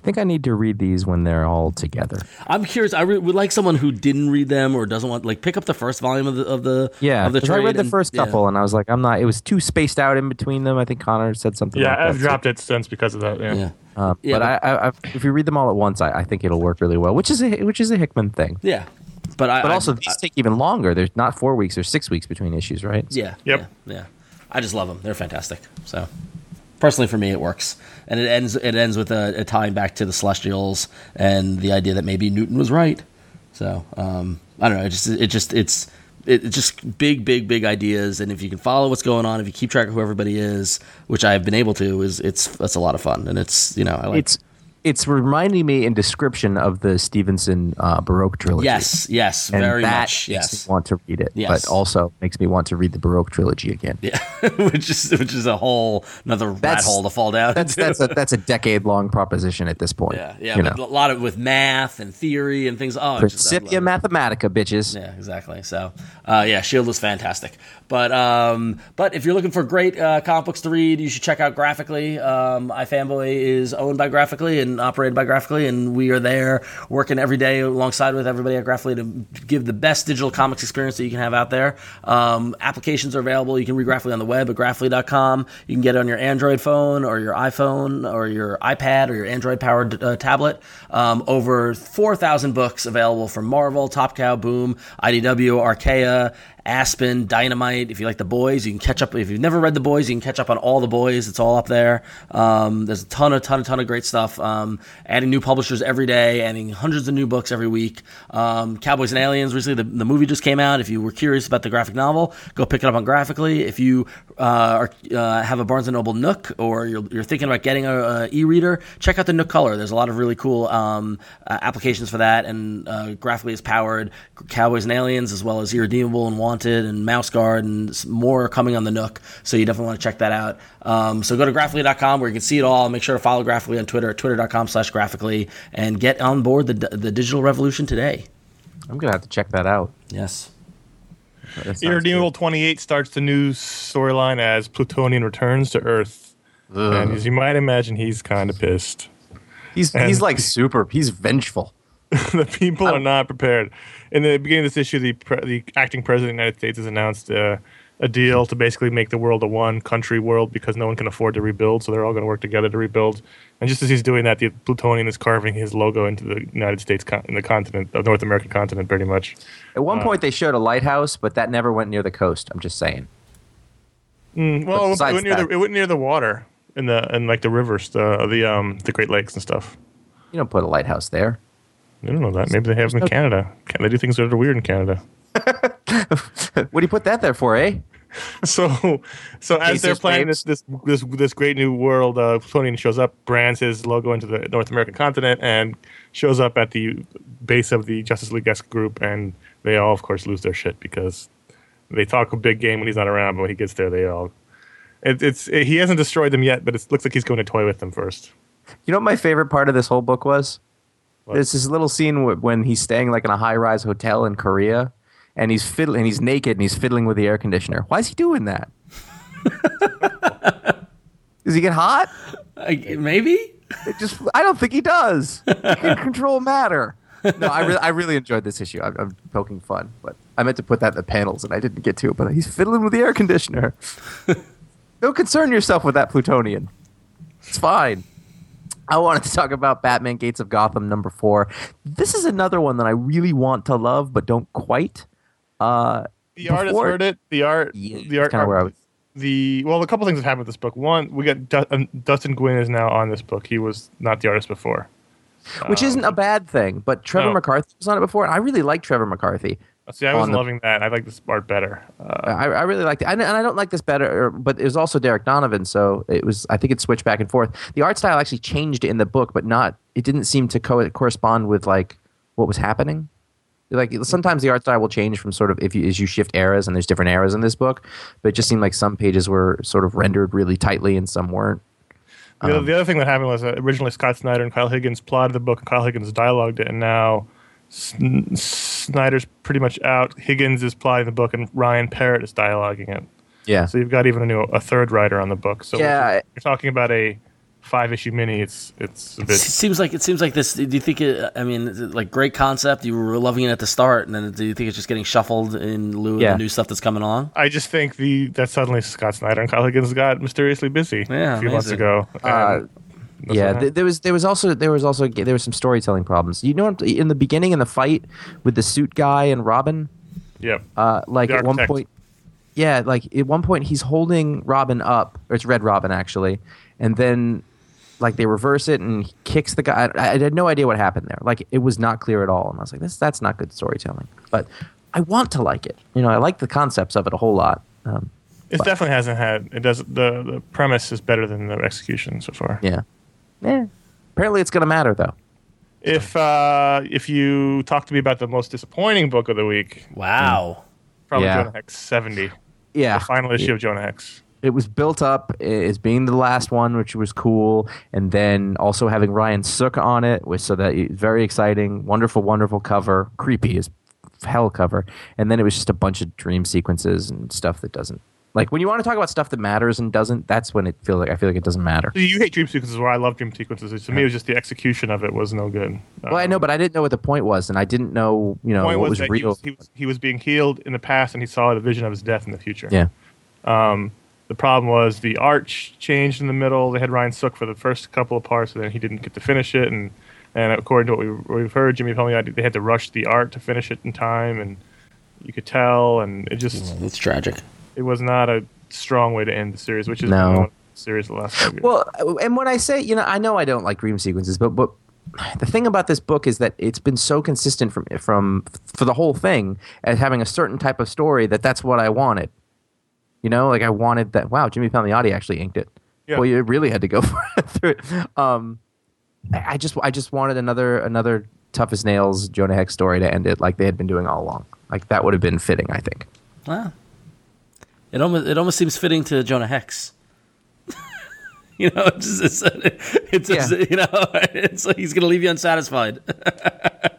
I think I need to read these when they're all together. I'm curious. I re- would like someone who didn't read them or doesn't want like pick up the first volume of the of the Yeah, of the 'cause I trade read the and- first yeah. couple and I was like, I'm not. It was too spaced out in between them. I think Conor said something. Yeah, like I've that. dropped it since because of that. Yeah. Yeah, Uh, Yeah, but I, I, I, if you read them all at once, I, I think it'll work really well. Which is a which is a Hickman thing. yeah. But I But also, I- these take even longer. There's not four weeks. There's six weeks between issues, right? yeah, Yep. yeah, yeah. I just love them. They're fantastic. So personally, for me, it works, and it ends it ends with a, a tying back to the Celestials and the idea that maybe Newton was right. So um, I don't know. It just it just it's it's just big, big, big ideas, and if you can follow what's going on, if you keep track of who everybody is, which I've been able to, is it's that's a lot of fun, and it's you know I like It's it's reminding me in description of the Stephenson uh, Baroque trilogy. yes, yes, and very that much, makes yes. me want to read it. Yes. But also makes me want to read the Baroque trilogy again. Yeah, (laughs) which is which is a whole another rat That's- hole to fall down. That's into. that's a that's a decade long proposition at this point. yeah, yeah, but know. a lot of with math and theory and things. Oh, Principia. Mathematica, bitches. Yeah, exactly. So, uh, yeah, Shield was fantastic. But um, but if you're looking for great uh, comic books to read, you should check out Graphicly. Um, iFanboy is owned by Graphicly and operated by Graphicly, and we are there working every day alongside with everybody at Graphicly to give the best digital comics experience that you can have out there. Um, applications are available. You can read Graphicly on the web at graphicly.com. You can get it on your Android phone or your iPhone or your iPad or your Android powered uh, tablet. Um, over 4,000 books available from Marvel, Top Cow, Boom, IDW, Archaia, Aspen, Dynamite. If you like the boys, you can catch up. If you've never read the boys, you can catch up on all the boys. It's all up there. Um, there's a ton of ton of ton of great stuff. Um, adding new publishers every day, adding hundreds of new books every week. Um, Cowboys and Aliens. Recently, the, the movie just came out. If you were curious about the graphic novel, go pick it up on Graphicly. If you uh, are, uh, have a Barnes and Noble Nook, or you're, you're thinking about getting an e-reader, check out the Nook Color. There's a lot of really cool um, uh, applications for that, and uh, Graphicly is powered Cowboys and Aliens as well as Irredeemable and Wanted and Mouse Guard and more coming on the Nook. So you definitely want to check that out. Um, so go to graphicly.com where you can see it all. Make sure to follow Graphicly on Twitter at twitter.com slash graphicly and get on board the, the digital revolution today. I'm gonna have to check that out. Yes. That Irredeemable good. 28 starts the new storyline as Plutonian returns to Earth. And as you might imagine, he's kind of pissed. He's and- he's like super. He's vengeful. (laughs) the people are not prepared. In the beginning of this issue, the pre- the acting president of the United States has announced uh, a deal to basically make the world a one country world because no one can afford to rebuild, so they're all going to work together to rebuild. And just as he's doing that, the Plutonian is carving his logo into the United States, con- in the continent, the North American continent, pretty much. At one point, they showed a lighthouse, but that never went near the coast. I'm just saying. Mm, well, it went, near that- the, it went near the water in the in like the rivers, the the um the Great Lakes and stuff. You don't put a lighthouse there. I don't know that. Maybe they have them in Canada. Can- They do things that are weird in Canada. (laughs) What do you put that there for, eh? (laughs) So, so as Case they're playing this this this this great new world, uh, Plutonian shows up, brands his logo into the North American continent, and shows up at the base of the Justice League esque group, and they all, of course, lose their shit because they talk a big game when he's not around, but when he gets there, they all. It, it's it, he hasn't destroyed them yet, but it looks like he's going to toy with them first. You know what my favorite part of this whole book was? What? There's this little scene wh- when he's staying like in a high rise hotel in Korea, and he's fiddling, and he's naked, and he's fiddling with the air conditioner. Why is he doing that? (laughs) Does he get hot? I, maybe? It just I don't think he does. He can control matter. No, I, re- I really enjoyed this issue. I'm, I'm poking fun, but I meant to put that in the panels and I didn't get to it. But he's fiddling with the air conditioner. (laughs) Don't concern yourself with that plutonian. It's fine. I wanted to talk about Batman Gates of Gotham number four. This is another one that I really want to love, but don't quite. Uh, The artist Before- heard it. The art. Yeah, the art. kinda where I was- The well, a couple things have happened with this book. One, we got um, Dustin Nguyen is now on this book. He was not the artist before. which isn't a bad thing, but Trevor No. McCarthy was on it before, and I really like Trevor McCarthy. See, I wasn't the- loving that. I like this art better. Uh, I, I really liked it, and, and I don't like this better, er, but it was also Derec Donovan, so it was. I think it switched back and forth. The art style actually changed in the book, but not. It didn't seem to co- correspond with like what was happening. Like sometimes the art style will change from sort of if you as you shift eras, and there's different eras in this book. But it just seemed like some pages were sort of rendered really tightly, and some weren't. The, other- the other thing that happened was that originally Scott Snyder and Kyle Higgins plotted the book, and Kyle Higgins dialogued it, and now Sn- Snyder's pretty much out. Higgins is plotting the book, and Ryan Parrott is dialoguing it. Yeah. So you've got even a new a third writer on the book. So Yeah, if you're talking about a five issue mini. It's it's a It seems like it seems like this. Do you think it? I mean, like great concept. You were loving it at the start, and then do you think it's just getting shuffled in lieu of Yeah. the new stuff that's coming along? I just think the that suddenly Scott Snyder and Kyle Higgins got mysteriously busy Yeah, a few months amazing. ago. Uh, and that's yeah, th- there was there was also there was also there was some storytelling problems. You know, in the beginning in the fight with the suit guy and Robin, Yep. uh, like at one point, yeah, like at one point he's holding Robin up, or it's Red Robin actually, and then like they reverse it and he kicks the guy. I, I had no idea what happened there. Like it was not clear at all, and I was like, this that's not good storytelling. But I want to like it. You know, I like the concepts of it a whole lot. Um, It definitely hasn't had. It does. The the premise is better than the execution so far. yeah, yeah. Apparently, it's gonna matter though. If uh, if you talk to me about the most disappointing book of the week, Wow. probably Yeah. Jonah Hex seventy, Yeah, the final issue of Jonah Hex. it was built up as being the last one, which was cool, and then also having Ryan Sook on it was so that it- very exciting, wonderful, wonderful cover, creepy as hell cover, and then it was just a bunch of dream sequences and stuff that doesn't like when you want to talk about stuff that matters and doesn't. That's when it feel like I feel like it doesn't matter. You hate dream sequences, where I love dream sequences. To me, it was just the execution of it was no good. Well, I know, but I didn't know what the point was, and I didn't know, you know, point what was, was that he real. was, he, was, he was being healed in the past, and he saw the vision of his death in the future. yeah, Um, The problem was the art ch- changed in the middle. They had Ryan Sook for the first couple of parts, and then he didn't get to finish it. And and according to what we, we've heard, Jimmy told me they had to rush the art to finish it in time, and you could tell. And it just That's tragic. It was not a strong way to end the series, which is No. one the series the last five years. Well, and when I say, you know, I know I don't like dream sequences, but but the thing about this book is that it's been so consistent from from for the whole thing as having a certain type of story that that's what I wanted. You know, like I wanted that. Wow, Jimmy Palmiotti actually inked it. Yeah. Well, you really had to go (laughs) for it through it. Um, I I just I just wanted another another tough as nails Jonah Hex story to end it like they had been doing all along. Like that would have been fitting, I think. Wow. It almost it almost seems fitting to Jonah Hex. (laughs) you know, it's, it's, it's, it's Yeah. you know, (laughs) it's like he's gonna leave you unsatisfied.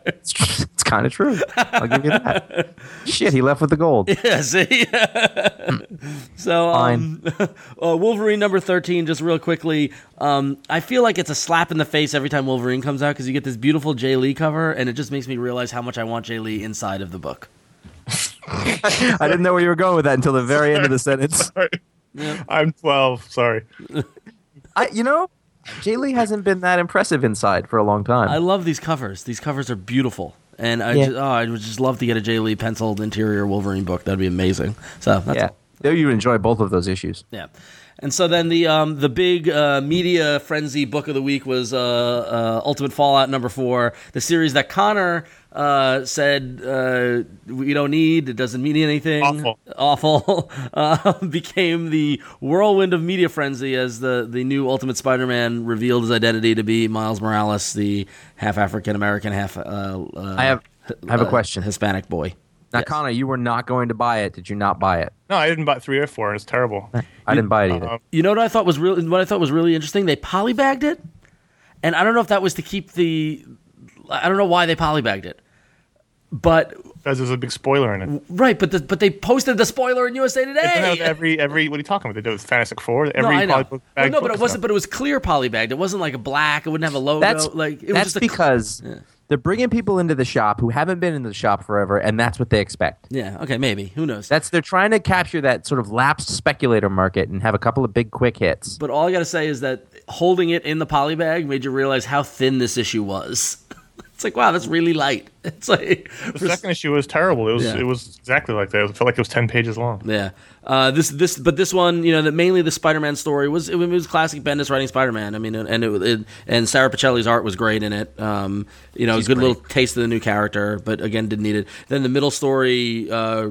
It's, tr- it's kind of true. I'll give you that. (laughs) Shit, he left with the gold. yeah, see. so, um, uh, Wolverine number thirteen, just real quickly. Um, I feel like it's a slap in the face every time Wolverine comes out because you get this beautiful Jae Lee cover, and it just makes me realize how much I want Jae Lee inside of the book. I didn't know where you were going with that until the very end of the (laughs) sentence. Sorry. I'm 12. Sorry. I, you know, Jae Lee hasn't been that impressive inside for a long time. I love these covers. These covers are beautiful. And I, Yeah. just, oh, I would just love to get a Jae Lee penciled interior Wolverine book. That'd be amazing. So that's yeah, all. though you enjoy both of those issues. Yeah. And so then the um, the big uh, media frenzy book of the week was uh, uh, Ultimate Fallout number four, the series that Conor uh, said uh, we don't need, it doesn't mean anything. Awful. Awful. (laughs) uh, (laughs) became the whirlwind of media frenzy as the, the new Ultimate Spider Man revealed his identity to be Miles Morales, the half African American, half. Uh, uh, I have I have a uh, question. Hispanic boy. Now, Yes. Conor, you were not going to buy it. Did you not buy it? No, I didn't buy three or four. It's terrible. I didn't buy it either. Um, You know what I thought was really what I thought was really interesting? They polybagged it, and I don't know if that was to keep the. I don't know why they polybagged it, but because there's a big spoiler in it. right, but the, but they posted the spoiler in USA Today. every every what are you talking about? They do it with Fantastic Four. Every no, I know. polybook Well, no, but it is wasn't. not. But it was clear polybagged. It wasn't like a black. It wouldn't have a logo. That's like it was that's just a, because they're bringing people into the shop who haven't been in the shop forever, and that's what they expect. Yeah. Okay. Maybe. Who knows? That's they're trying to capture that sort of lapsed speculator market and have a couple of big quick hits. but all I gotta say is that holding it in the polybag made you realize how thin this issue was. It's like wow, that's really light. (laughs) It's like The second issue was terrible. It was Yeah. it was exactly like that. It felt like it was ten pages long. Yeah. Uh, this this but this one, you know, that mainly the Spider-Man story was it, was classic Bendis writing Spider-Man. I mean, and it, it and Sara Pichelli's art was great in it. Um, you know, She's good great. little taste of the new character, but again, didn't need it. Then the middle story uh,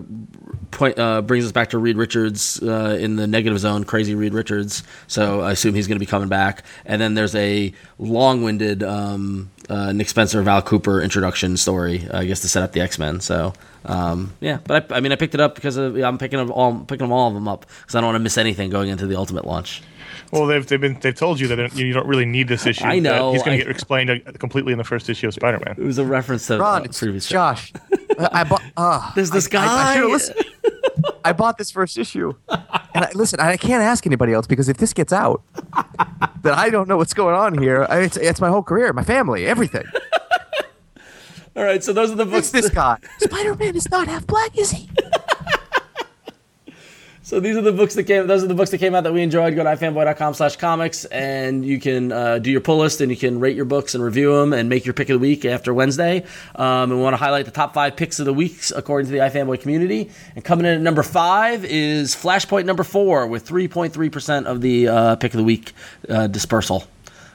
point uh, brings us back to Reed Richards uh, in the negative zone, crazy Reed Richards. So I assume he's going to be coming back. And then there's a long-winded um, uh, Nick Spencer, Val Cooper introduction story, uh, I guess to set up the X Men. So um, yeah, but I, I mean, I picked it up because of, I'm picking up all picking them all of them up because I don't want to miss anything going into the Ultimate launch. Well, they've they've been they've told you that you don't really need this issue. I know, he's going to get explained uh, completely in the first issue of Spider-Man. It was a reference to Ron, uh, it's previous. Josh. I bought. Uh, (laughs) There's this I, I, I guy. I bought this first issue, and I, listen, I can't ask anybody else because if this gets out, then I don't know what's going on here. I, it's, it's my whole career, my family, everything. (laughs) All right, so those are the What's books. this guy? (laughs) Spider-Man is not half black, is he? So these are the books that came. Those are the books that came out that we enjoyed. Go to ifanboy.com/comics, and you can uh, do your pull list, and you can rate your books and review them, and make your pick of the week after Wednesday. Um, and we want to highlight the top five picks of the weeks according to the iFanboy community. And coming in at number five is Flashpoint number four with 3.3 percent of the uh, pick of the week uh, dispersal.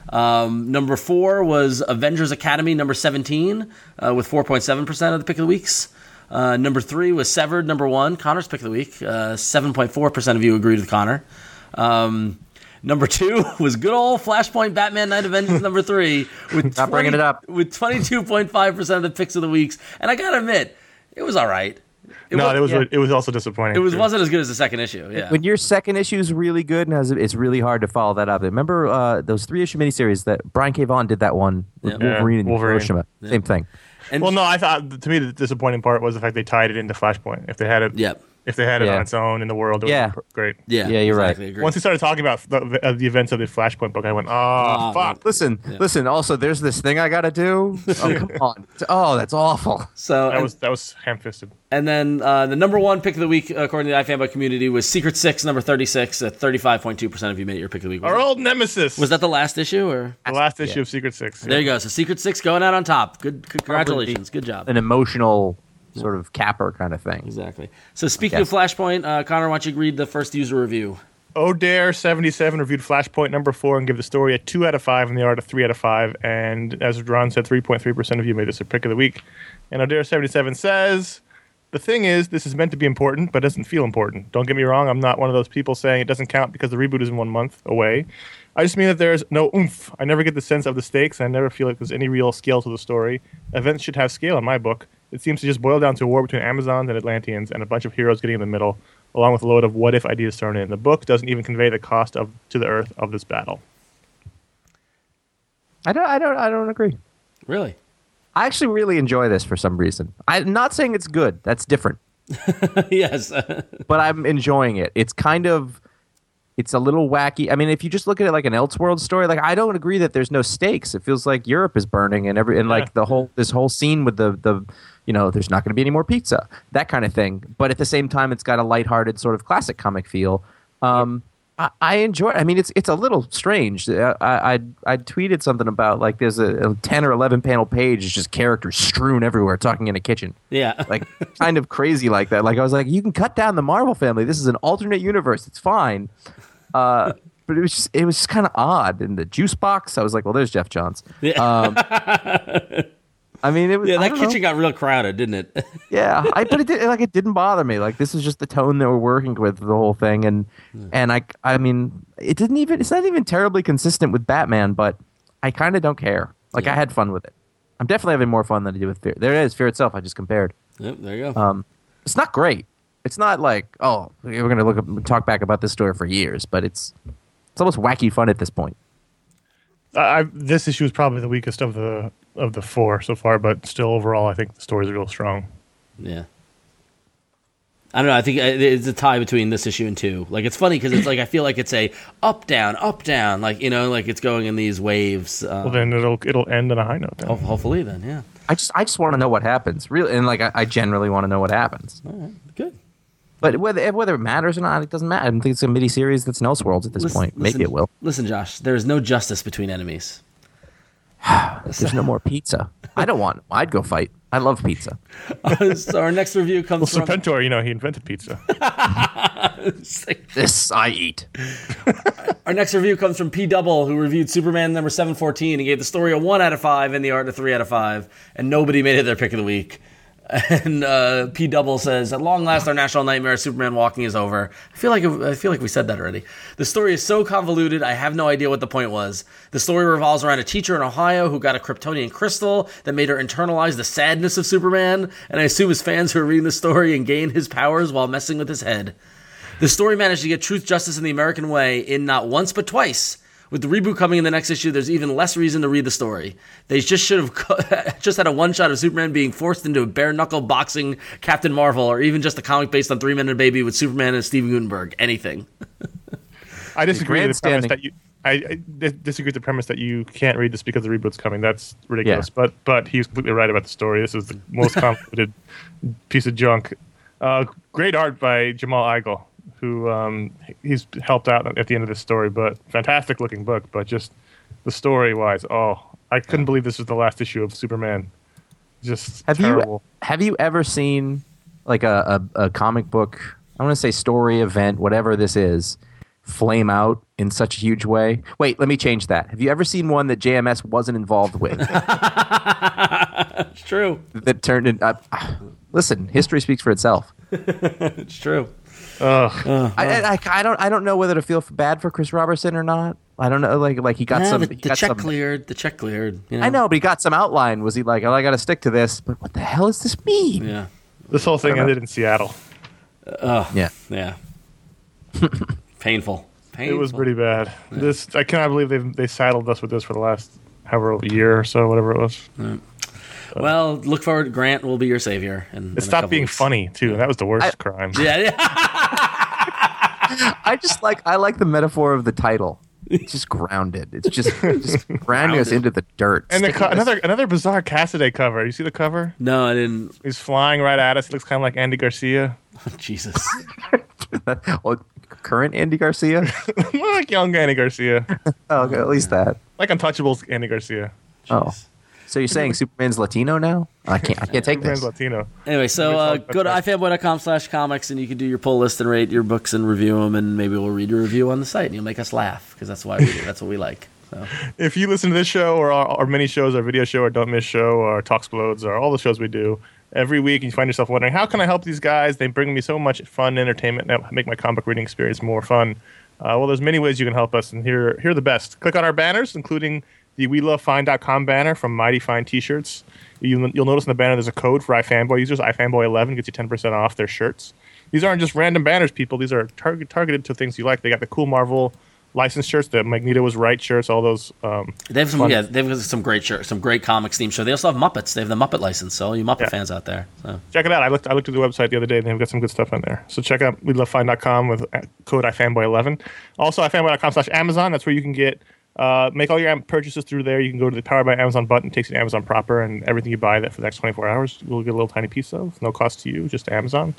Um, number four was Avengers Academy number 17 uh, with 4.7% of the pick of the weeks. Uh, number three was Severed number one, Conor's pick of the week. Uh, 7.4% of you agreed with Conor. Um, number two (laughs) was good old Flashpoint Batman Knight of Vengeance (laughs) number three with Not bringing it up. with 22.5% of the picks of the weeks. And I gotta admit, it was all right. It no, was, it was yeah, it was also disappointing. it was too. wasn't as good as the second issue. Yeah. When your second issue is really good and has, it's really hard to follow that up. Remember uh, those three issue miniseries that Brian K. Vaughan did that one with Yeah. Wolverine and Wolverine. Hiroshima? Same thing. And- Well, no, I thought to me the disappointing part was the fact they tied it into Flashpoint. If they had it, Yep. If they had it Yeah. on its own in the world, it Yeah. would be great. Yeah. Yeah, you're right. exactly, agreed. Once we started talking about the, uh, the events of the Flashpoint book, I went, "Oh, Ah, fuck!" Listen, listen. Also, there's this thing I got to do. (laughs) Oh, come on. Oh, that's awful. so That and- was that was ham-fisted. And then uh, the number one pick of the week, according to the iFanboy community, was Secret Six, number 36, at 35.2% of you made your pick of the week. Our old nemesis. was that the last issue? or the last issue of Secret Six? There you go. So Secret Six going out on top. Good. Congratulations. Good job. An emotional sort of capper kind of thing. Exactly. So speaking of Flashpoint, uh, Conor, why don't you read the first user review? O'Dare77 reviewed Flashpoint number four and give the story a 2 out of 5 and the art a 3 out of 5. And as Ron said, 3.3% of you made this a pick of the week. And O'Dare77 says, The thing is, this is meant to be important, but doesn't feel important. Don't get me wrong, I'm not one of those people saying it doesn't count because the reboot is in one month away. I just mean that there's no oomph. I never get the sense of the stakes, and I never feel like there's any real scale to the story. Events should have scale in my book. It seems to just boil down to a war between Amazons and Atlanteans and a bunch of heroes getting in the middle, along with a load of what if ideas thrown in. The book doesn't even convey the cost of to the earth of this battle. I don't. I don't. I don't agree. Really? I actually really enjoy this for some reason. I'm not saying it's good. That's different. (laughs) yes. (laughs) but I'm enjoying it. It's kind of it's a little wacky. I mean, if you just look at it like an Elseworld story, like I don't agree that there's no stakes. It feels like Europe is burning and every and Yeah. like the whole this whole scene with the the you know, there's not going to be any more pizza, that kind of thing. But at the same time, it's got a lighthearted sort of classic comic feel. Um, I, I enjoy. I mean, it's it's a little strange. I I, I tweeted something about like there's a, a ten or eleven panel page, it's just characters strewn everywhere talking in a kitchen yeah. (laughs) like kind of crazy like that. Like I was like, you can cut down the Marvel family. This is an alternate universe. It's fine. Uh, but it was just it was just kind of odd. In the juice box, I was like, well, there's Geoff Johns. Um, I mean, it was yeah, that kitchen know. got real crowded, didn't it? (laughs) Yeah, I but it did, like it didn't bother me. Like this is just the tone that we're working with the whole thing, and and I I mean, it didn't even it's not even terribly consistent with Batman, but I kind of don't care. Like I had fun with it. I'm definitely having more fun than I did with Fear. There it is, Fear itself. I just compared. yep, there you go. Um, it's not great. It's not like oh we're gonna look up, talk back about this story for years, but it's it's almost wacky fun at this point. I, I, this issue is probably the weakest of the of the four so far, but still overall, I think the story's real strong. Yeah. I don't know. I think uh, it's a tie between this issue and two. Like it's funny because it's like I feel like it's a up down up down like you know like it's going in these waves. Uh, Well, then it'll it'll end on a high note. Then. hopefully then yeah. I just I just want to know what happens, really, and like I, I generally want to know what happens. Good. But whether whether it matters or not, it doesn't matter. I don't think it's a mini series that's in Elseworlds at this Listen- point. Maybe listen- it will. Listen, Josh. There is no justice between enemies. (sighs) There's no more pizza. I don't want. I'd go fight. I love pizza. (laughs) so our next review Well, comes from. Serpentor, you know, he invented pizza. (laughs) This I eat. (laughs) Our next review comes from P Double, who reviewed Superman number seven fourteen and gave the story a one out of five and the art a three out of five, and nobody made it their pick of the week. And uh, P Double says, "At long last, our national nightmare, Superman walking, is over." I feel like I feel like we said that already. The story is so convoluted. I have no idea what the point was. The story revolves around a teacher in Ohio who got a Kryptonian crystal that made her internalize the sadness of Superman, and I assume his fans who are reading the story and gain his powers while messing with his head. The story managed to get truth, justice, in the American way in not once but twice. With the reboot coming in the next issue, there's even less reason to read the story. They just should have (laughs) just had a one shot of Superman being forced into a bare knuckle boxing Captain Marvel, or even just a comic based on Three Men and a Baby with Superman and Steven Guttenberg. Anything. (laughs) I disagree with the premise that you. I, I disagree with the premise that you can't read this because the reboot's coming. That's ridiculous. But but he's completely right about the story. This is the most (laughs) convoluted piece of junk. Uh, great art by Jamal Igle, who um, he's helped out at the end of this story. But fantastic looking book. But just the story wise, oh, I couldn't believe this was the last issue of Superman. Just Have terrible. you have you ever seen like a, a, a comic book? I want to say story event, whatever this is, flame out in such a huge way. Wait, let me change that. Have you ever seen one that JMS wasn't involved with (laughs) It's true. that turned in? Uh, (sighs) listen, history speaks for itself. (laughs) It's true. Ugh. Uh-huh. I, I, I don't I don't know whether to feel bad for Chris Roberson or not. I don't know. Like like he got Nah, some. the, the got check some- cleared. The check cleared. You know? I know, but he got some outline. Was he like, oh, I got to stick to this? But what the hell does this mean? Yeah. This whole thing uh-huh. ended in Seattle. Uh, yeah. Yeah. Painful. (laughs) Painful. It was pretty bad. This I cannot believe they they saddled us with this for the last however year or so, whatever it was. Well, look forward. Grant will be your savior. And It stopped being funny too. and That was the worst crime. Yeah, yeah. (laughs) I just like I like the metaphor of the title. It's just grounded. It's just just (laughs) grounding us into the dirt. And the co- another another bizarre Cassaday cover. You see the cover? No, I didn't. He's flying right at us. He looks kind of like Andy Garcia, (laughs) Jesus. oh, current Andy Garcia. like young Andy Garcia, Oh, okay, at least that. like Untouchables Andy Garcia. Oh, so you're saying Superman's Latino now? I can't. I can't take Superman's this. Latino. Anyway, so uh, go to ifanboy.com slash comics and you can do your pull list and rate your books and review them, and maybe we'll read your review on the site and you'll make us laugh because that's why we do. That's what we like. So (laughs) If you listen to this show or our, our mini shows, our video show, our Don't Miss show, or our Talksplodes, or all the shows we do every week, and you find yourself wondering how can I help these guys? They bring me so much fun entertainment that make my comic reading experience more fun. Uh, well, there's many ways you can help us, and here here are the best. Click on our banners, including the WeLoveFine.com banner from Mighty Fine T-shirts. You, you'll notice in the banner there's a code for iFanboy users. iFanboy11 gets you 10% off their shirts. These aren't just random banners, people. These are target, targeted to things you like. They got the cool Marvel licensed shirts, the Magneto was right shirts, all those. Um, they have some, Fun. yeah, they have some great shirts, some great comics themed show. They also have Muppets. They have the Muppet license. So all you Muppet Yeah. fans out there. So check it out. I looked I looked at the website the other day and they've got some good stuff on there. So check out we love welovefine.com with uh, code ifanboy11. Also ifanboy.com slash Amazon. That's where you can get uh, make all your purchases through there. You can go to the Powered by Amazon button, takes you to Amazon proper, and everything you buy that for the next 24 hours, you'll get a little tiny piece of. No cost to you, just Amazon.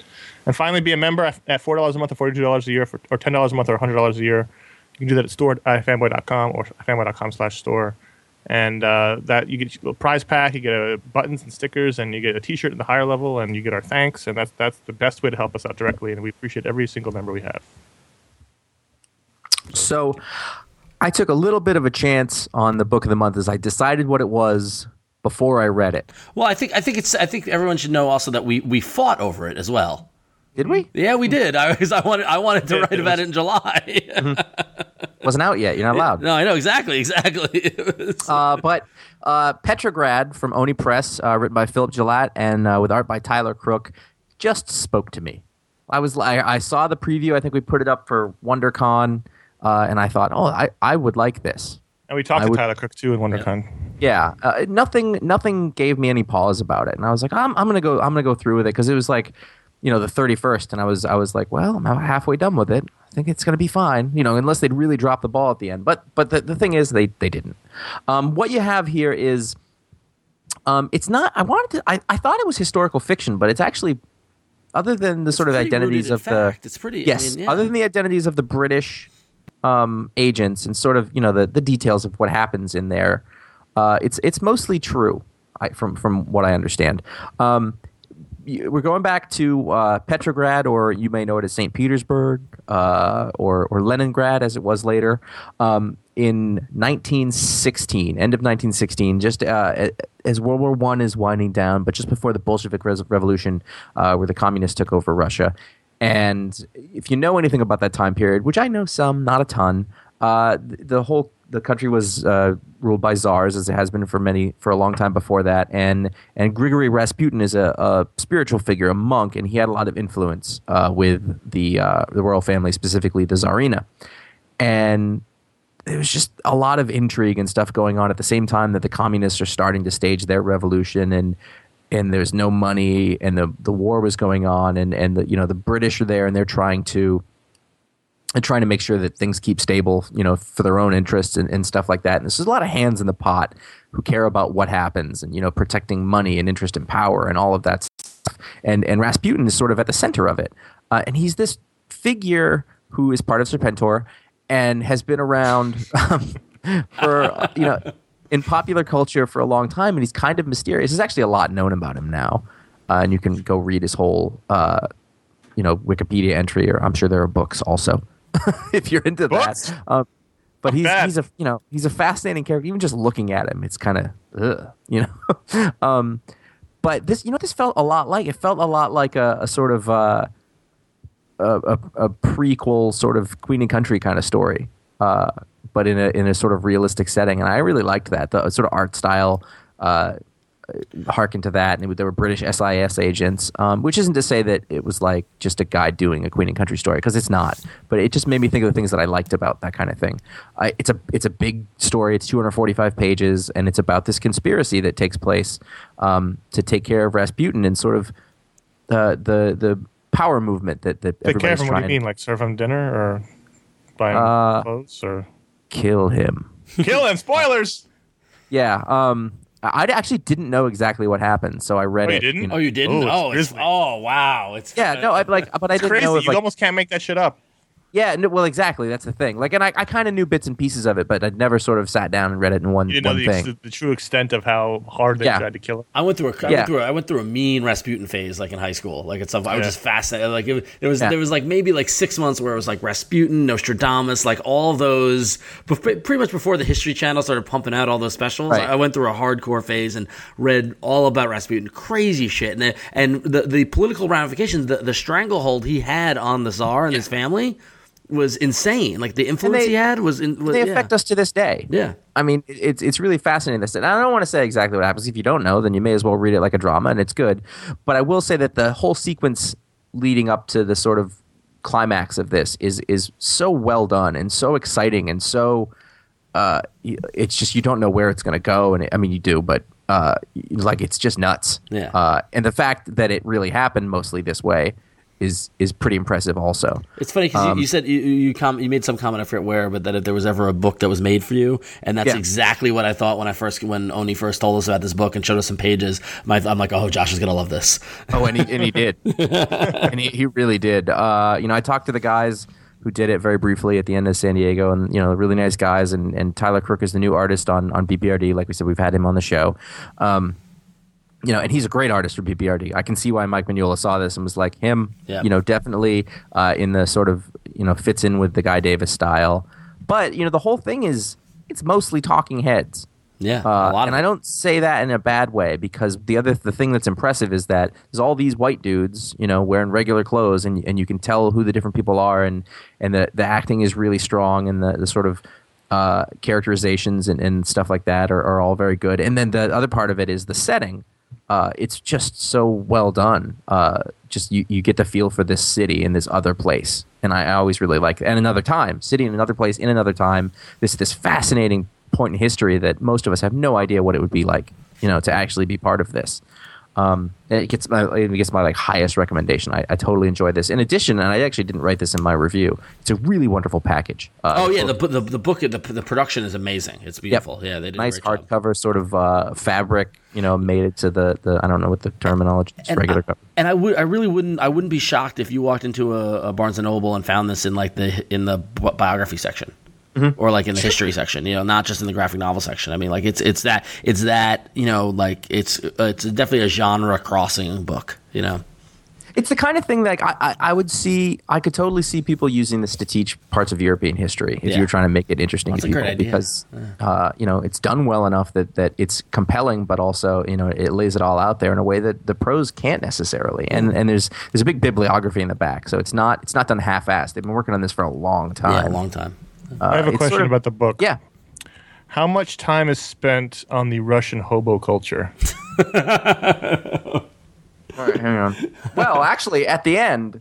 And finally, be a member at at $4 a month or $42 a year, for, or $10 a month or $100 a year. You can do that at store at ifanboy.com or ifanboy.com slash store and uh, that you get a prize pack, you get uh, buttons and stickers, and you get a T-shirt at the higher level, and you get our thanks, and that's that's the best way to help us out directly, and we appreciate every single member we have. So, I took a little bit of a chance on the book of the month as I decided what it was before I read it. well, I think I think it's I think everyone should know also that we we fought over it as well. Did we? Yeah, we did. I was I wanted I wanted to write it about was- it in July. (laughs) Wasn't out yet. You're not allowed. no, I know exactly, exactly. (laughs) Uh, but uh, Petrograd from Oni Press, uh, written by Philip Gelatt and uh, with art by Tyler Crook, just spoke to me. I was I, I saw the preview. I think we put it up for WonderCon, uh, and I thought, oh, I, I would like this. And we talked I to would- Tyler Crook too in WonderCon. Yeah, uh, nothing nothing gave me any pause about it, and I was like, I'm, I'm gonna go I'm gonna go through with it because it was like, you know, the 31st, and I was I was like, well, I'm about halfway done with it. I think it's gonna be fine, you know, unless they'd really drop the ball at the end. But but the, the thing is, they they didn't. Um, what you have here is, um, it's not. I wanted to. I, I thought it was historical fiction, but it's actually, other than the sort of identities rooted in of the. It's pretty. I yes, mean, yeah. other than the identities of the British um, agents and sort of you know the, the details of what happens in there, uh, it's it's mostly true I, from from what I understand. Um, we're going back to uh, Petrograd, or you may know it as St. Petersburg, uh, or or Leningrad, as it was later, um, in 1916, end of 1916, just uh, as World War One is winding down, but just before the Bolshevik Revolution, uh, where the communists took over Russia. And if you know anything about that time period, which I know some, not a ton, uh, the whole the country was uh, ruled by czars, as it has been for many for a long time before that. And and Grigory Rasputin is a, a spiritual figure, a monk, and he had a lot of influence uh, with the uh, the royal family, specifically the czarina And there was just a lot of intrigue and stuff going on at the same time that the communists are starting to stage their revolution and and there's no money and the the war was going on and and the you know the British are there and they're trying to and trying to make sure that things keep stable, you know, for their own interests and, and stuff like that. And there's a lot of hands in the pot who care about what happens and, you know, protecting money and interest and power and all of that stuff. And, and Rasputin is sort of at the center of it. Uh, and he's this figure who is part of Serpentor and has been around (laughs) um, for, you know, in popular culture for a long time. And he's kind of mysterious. There's actually a lot known about him now. Uh, and you can go read his whole, uh, you know, Wikipedia entry, or I'm sure there are books also (laughs) if you're into Books? that. Um, but he's bad. he's a you know he's a fascinating character. Even just looking at him, it's kind of you know. (laughs) um, but this you know this felt a lot like it felt a lot like a, a sort of uh, a, a, a prequel sort of Queen and Country kind of story, uh, but in a in a sort of realistic setting. And I really liked that the sort of art style. Uh, harken to that, and it, there were British SIS agents, um, which isn't to say that it was like just a guy doing a Queen and Country story because it's not. But it just made me think of the things that I liked about that kind of thing. I, it's a it's a big story. It's 245 pages, and it's about this conspiracy that takes place um, to take care of Rasputin and sort of uh, the the power movement that that Take care of him. What do you mean? Like serve him dinner or buy him Uh, clothes or kill him. (laughs) kill him? Spoilers. Yeah. Um, I I actually didn't know exactly what happened, so I read Oh, you it. didn't? Oh, you didn't? Oh, Oh, it's it's, oh wow. It's Yeah, no, I like, but I It's didn't crazy. know if you like, almost can't make that shit up. Yeah, no, well, exactly. That's the thing. Like, and I, I kind of knew bits and pieces of it, but I'd never sort of sat down and read it in one, You didn't know one the, thing. the, the true extent of how hard they Yeah. tried to kill him. I went through a, I Yeah. went through a, I went through a mean Rasputin phase like in high school. Like it's I was Yeah. just fascinated. Like it, there was Yeah. there was like maybe like six months where it was like Rasputin, Nostradamus, like all those bef- pretty much before the History Channel started pumping out all those specials. Right. I went through a hardcore phase and read all about Rasputin, crazy shit, and the, and the the political ramifications, the, the stranglehold he had on the Tsar and his family was insane. Like the influence they- he had was in. Was, they yeah. affect us to this day. Yeah. I mean, it's it's really fascinating. This, and I don't want to say exactly what happens. If you don't know, then you may as well read it like a drama, and it's good. But I will say that the whole sequence leading up to the sort of climax of this is is so well done and so exciting and so. Uh, it's just you don't know where it's going to go, and it, I mean you do, but uh, like it's just nuts. Yeah. Uh, and the fact that it really happened mostly this way is is pretty impressive. Also. It's funny because Um, you, you said you you, com- you made some comment I forget where, but that if there was ever a book that was made for you, and that's Yeah. exactly what I thought when I first when Oni first told us about this book and showed us some pages. My, I'm like, oh, Josh is gonna love this. Oh, and he, and he did. (laughs) and he, he really did. Uh, you know, I talked to the guys who did it very briefly at the end of San Diego, and you know, really nice guys. And, and Tyler Crook is the new artist on on BPRD. Like we said, we've had him on the show. Um, you know, and he's a great artist for BPRD. I can see why Mike Mignola saw this and was like him. Yeah. You know, definitely uh, in the sort of you know fits in with the Guy Davis style. But you know, the whole thing is it's mostly talking heads. Yeah, Uh, a lot and I don't say that in a bad way because the other the thing that's impressive is that there's all these white dudes, you know, wearing regular clothes, and and you can tell who the different people are, and and the the acting is really strong, and the the sort of uh, characterizations and, and stuff like that are, are all very good. And then the other part of it is the setting. Uh, it's just so well done. Uh, just you, you get the feel for this city in this other place, and I, I always really like and another time, city in another place in another time. This this fascinating point in history that most of us have no idea what it would be like, you know, to actually be part of this. Um, and it gets my it gets my like highest recommendation. I, I totally enjoyed this. In addition, and I actually didn't write this in my review. It's a really wonderful package. Uh, Oh yeah, the, the the book the, the production is amazing. It's beautiful. Yeah, they did nice hardcover sort of uh, fabric. You know, made it to the, the I don't know what the terminology is. And Regular I, cover. and I would, I really wouldn't, I wouldn't be shocked if you walked into a, a Barnes and Noble and found this in like the in the bi- biography section, Mm-hmm. or like in the history section. You know, not just in the graphic novel section. I mean, like it's it's that it's that you know, like it's uh, it's definitely a genre crossing book. You know. It's the kind of thing that I, I, I would see. I could totally see people using this to teach parts of European history if Yeah. you're trying to make it interesting That's to a great people idea. because uh, you know it's done well enough that, that it's compelling, but also you know it lays it all out there in a way that the pros can't necessarily. And and there's there's a big bibliography in the back, so it's not it's not done half-assed. They've been working on this for a long time. Yeah, a long time. Uh, I have a question sort of- about the book. Yeah. How much time is spent on the Russian hobo culture? (laughs) All right, hang on. Well, actually, at the end, the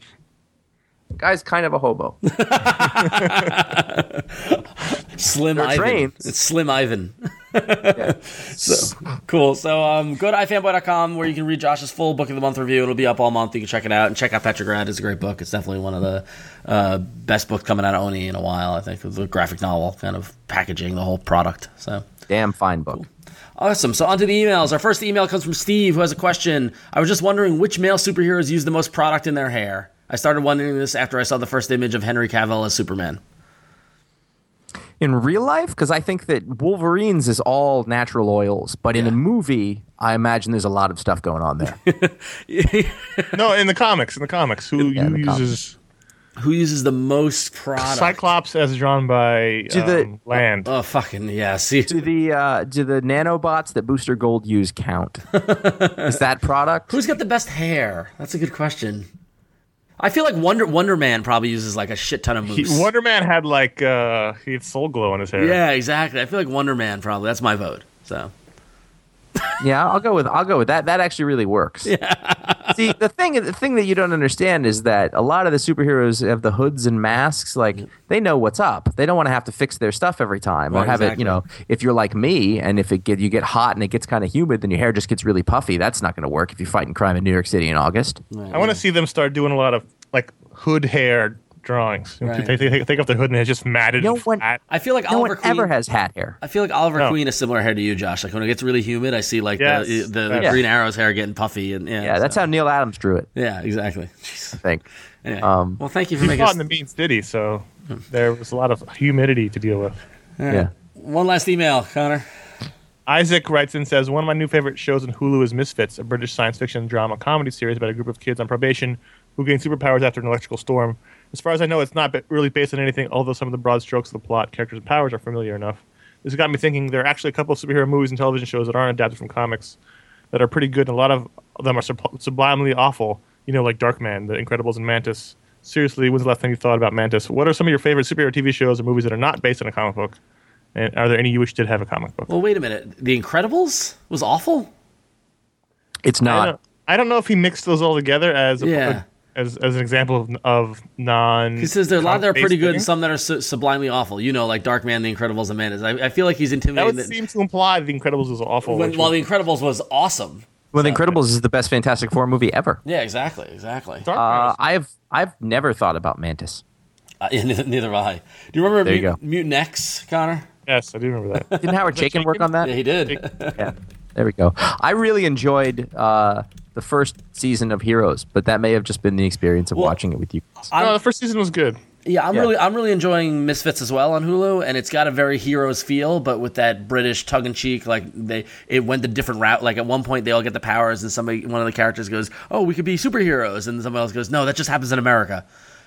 guy's kind of a hobo. (laughs) Slim They're Ivan. It's Slim Ivan. (laughs) so, cool. So um, go to ifanboy.com where you can read Josh's full book of the month review. It'll be up all month. You can check it out and check out Petrograd. It's a great book. It's definitely one of the uh, best books coming out of Oni in a while. I think the graphic novel kind of packaging the whole product. So. Damn fine book. Awesome. So on to the emails. Our first email comes from Steve, who has a question. I was just wondering which male superheroes use the most product in their hair. I started wondering this after I saw the first image of Henry Cavill as Superman. in real life because I think that Wolverine's is all natural oils, but in Yeah. a movie, I imagine there's a lot of stuff going on there. (laughs) no, in the comics. In the comics, who Yeah, the uses Who uses the most product? Cyclops as drawn by Do the- um, Land? Oh fucking yeah! See, do the uh, do the nanobots that Booster Gold use count? (laughs) is that product? who's got the best hair? That's a good question. I feel like Wonder Wonder Man probably uses like a shit ton of He. Wonder Man had like uh, he had soul glow in his hair. yeah, exactly. I feel like Wonder Man probably. That's my vote. So yeah, I'll go with I'll go with that. That actually really works. Yeah. (laughs) See, the thing the thing that you don't understand is that a lot of the superheroes have the hoods and masks. Like they know what's up. They don't want to have to fix their stuff every time or Right, have it. You know, if you're like me and if it get you get hot and it gets kind of humid, then your hair just gets really puffy. That's not going to work if you're fighting crime in New York City in August. I want to see them start doing a lot of like hood hair drawings. Right. They, they, they take off their hood and it's just matted No and one- flat. I feel like No Oliver one Queen ever has hat hair. I feel like Oliver No. Queen has similar hair to you, Josh. Like when it gets really humid, I see like Yes. the, the, the Yeah. Green Arrow's hair getting puffy and yeah. Yeah, that's how Neal Adams drew it. Yeah, exactly. Jeez. I think. (laughs) Anyway. Um, well, thank you for He making fought us. in the Mean City, so there was a lot of humidity to deal with. Yeah. One last email, Conor. Isaac writes and says one of my new favorite shows on Hulu is Misfits, a British science fiction drama comedy series about a group of kids on probation who gain superpowers after an electrical storm. As far as I know, it's not really based on anything, although some of the broad strokes of the plot, characters, and powers are familiar enough. This got me thinking there are actually a couple of superhero movies and television shows that aren't adapted from comics that are pretty good, and a lot of them are sub- sublimely awful. You know, like Darkman, The Incredibles, and Mantis. Seriously, when's the last time you thought about Mantis? What are some of your favorite superhero TV shows or movies that are not based on a comic book? And are there any you wish did have a comic book? Well, wait a minute. The Incredibles was awful. It's I not. don't, I don't know if he mixed those all together as a, Yeah. As as an example of, of non. He says there are a lot that are pretty good, and some that are su- sublimely awful. You know, like Dark Man, The Incredibles, and Mantis. I, I feel like he's That intimidating. would that- seem to imply The Incredibles was awful. when, while was- The Incredibles was awesome. Well, The Incredibles is the best Fantastic Four movie ever. Yeah, exactly, exactly. Darkman Uh, I've I've never thought about Mantis. Uh, yeah, (laughs) neither, neither have I. Do you remember There you Mut- go. Mutant X, Conor? yes, I do remember that. Didn't Howard Chaykin work on that? Yeah, he did. Yeah, there we go. I really enjoyed uh, the first season of Heroes, but that may have just been the experience of Well, watching it with you. guys. I'm- no, the first season was good. Yeah, I'm Yeah. really I'm really enjoying Misfits as well on Hulu, and it's got a very heroes feel, but with that British tongue in cheek. Like they, it went the different route. Like at one point, they all get the powers, and somebody, one of the characters goes, "Oh, we could be superheroes," and somebody else goes, "No, that just happens in America."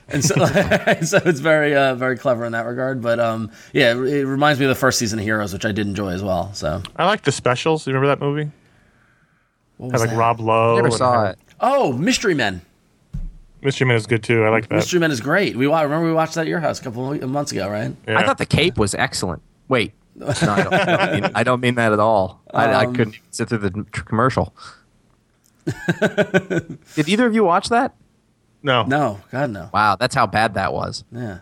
And so, (laughs) (laughs) so it's very, uh, very clever in that regard. But um, yeah, it, it reminds me of the first season of Heroes, which I did enjoy as well. So, I like the specials. You remember that movie? What Had like that? Rob Lowe. Never saw it. Oh, Mystery Men. Mystery Men is good too. I like that. Mystery Men is great. We wa- remember we watched that at your house a couple of months ago, right? Yeah. I thought the Cape was excellent. Wait, no, I, don't, I, don't mean, I don't mean that at all. I, I Um, couldn't even sit through the commercial. (laughs) Did either of you watch that? no. No, God no. Wow, that's how bad that was. Yeah.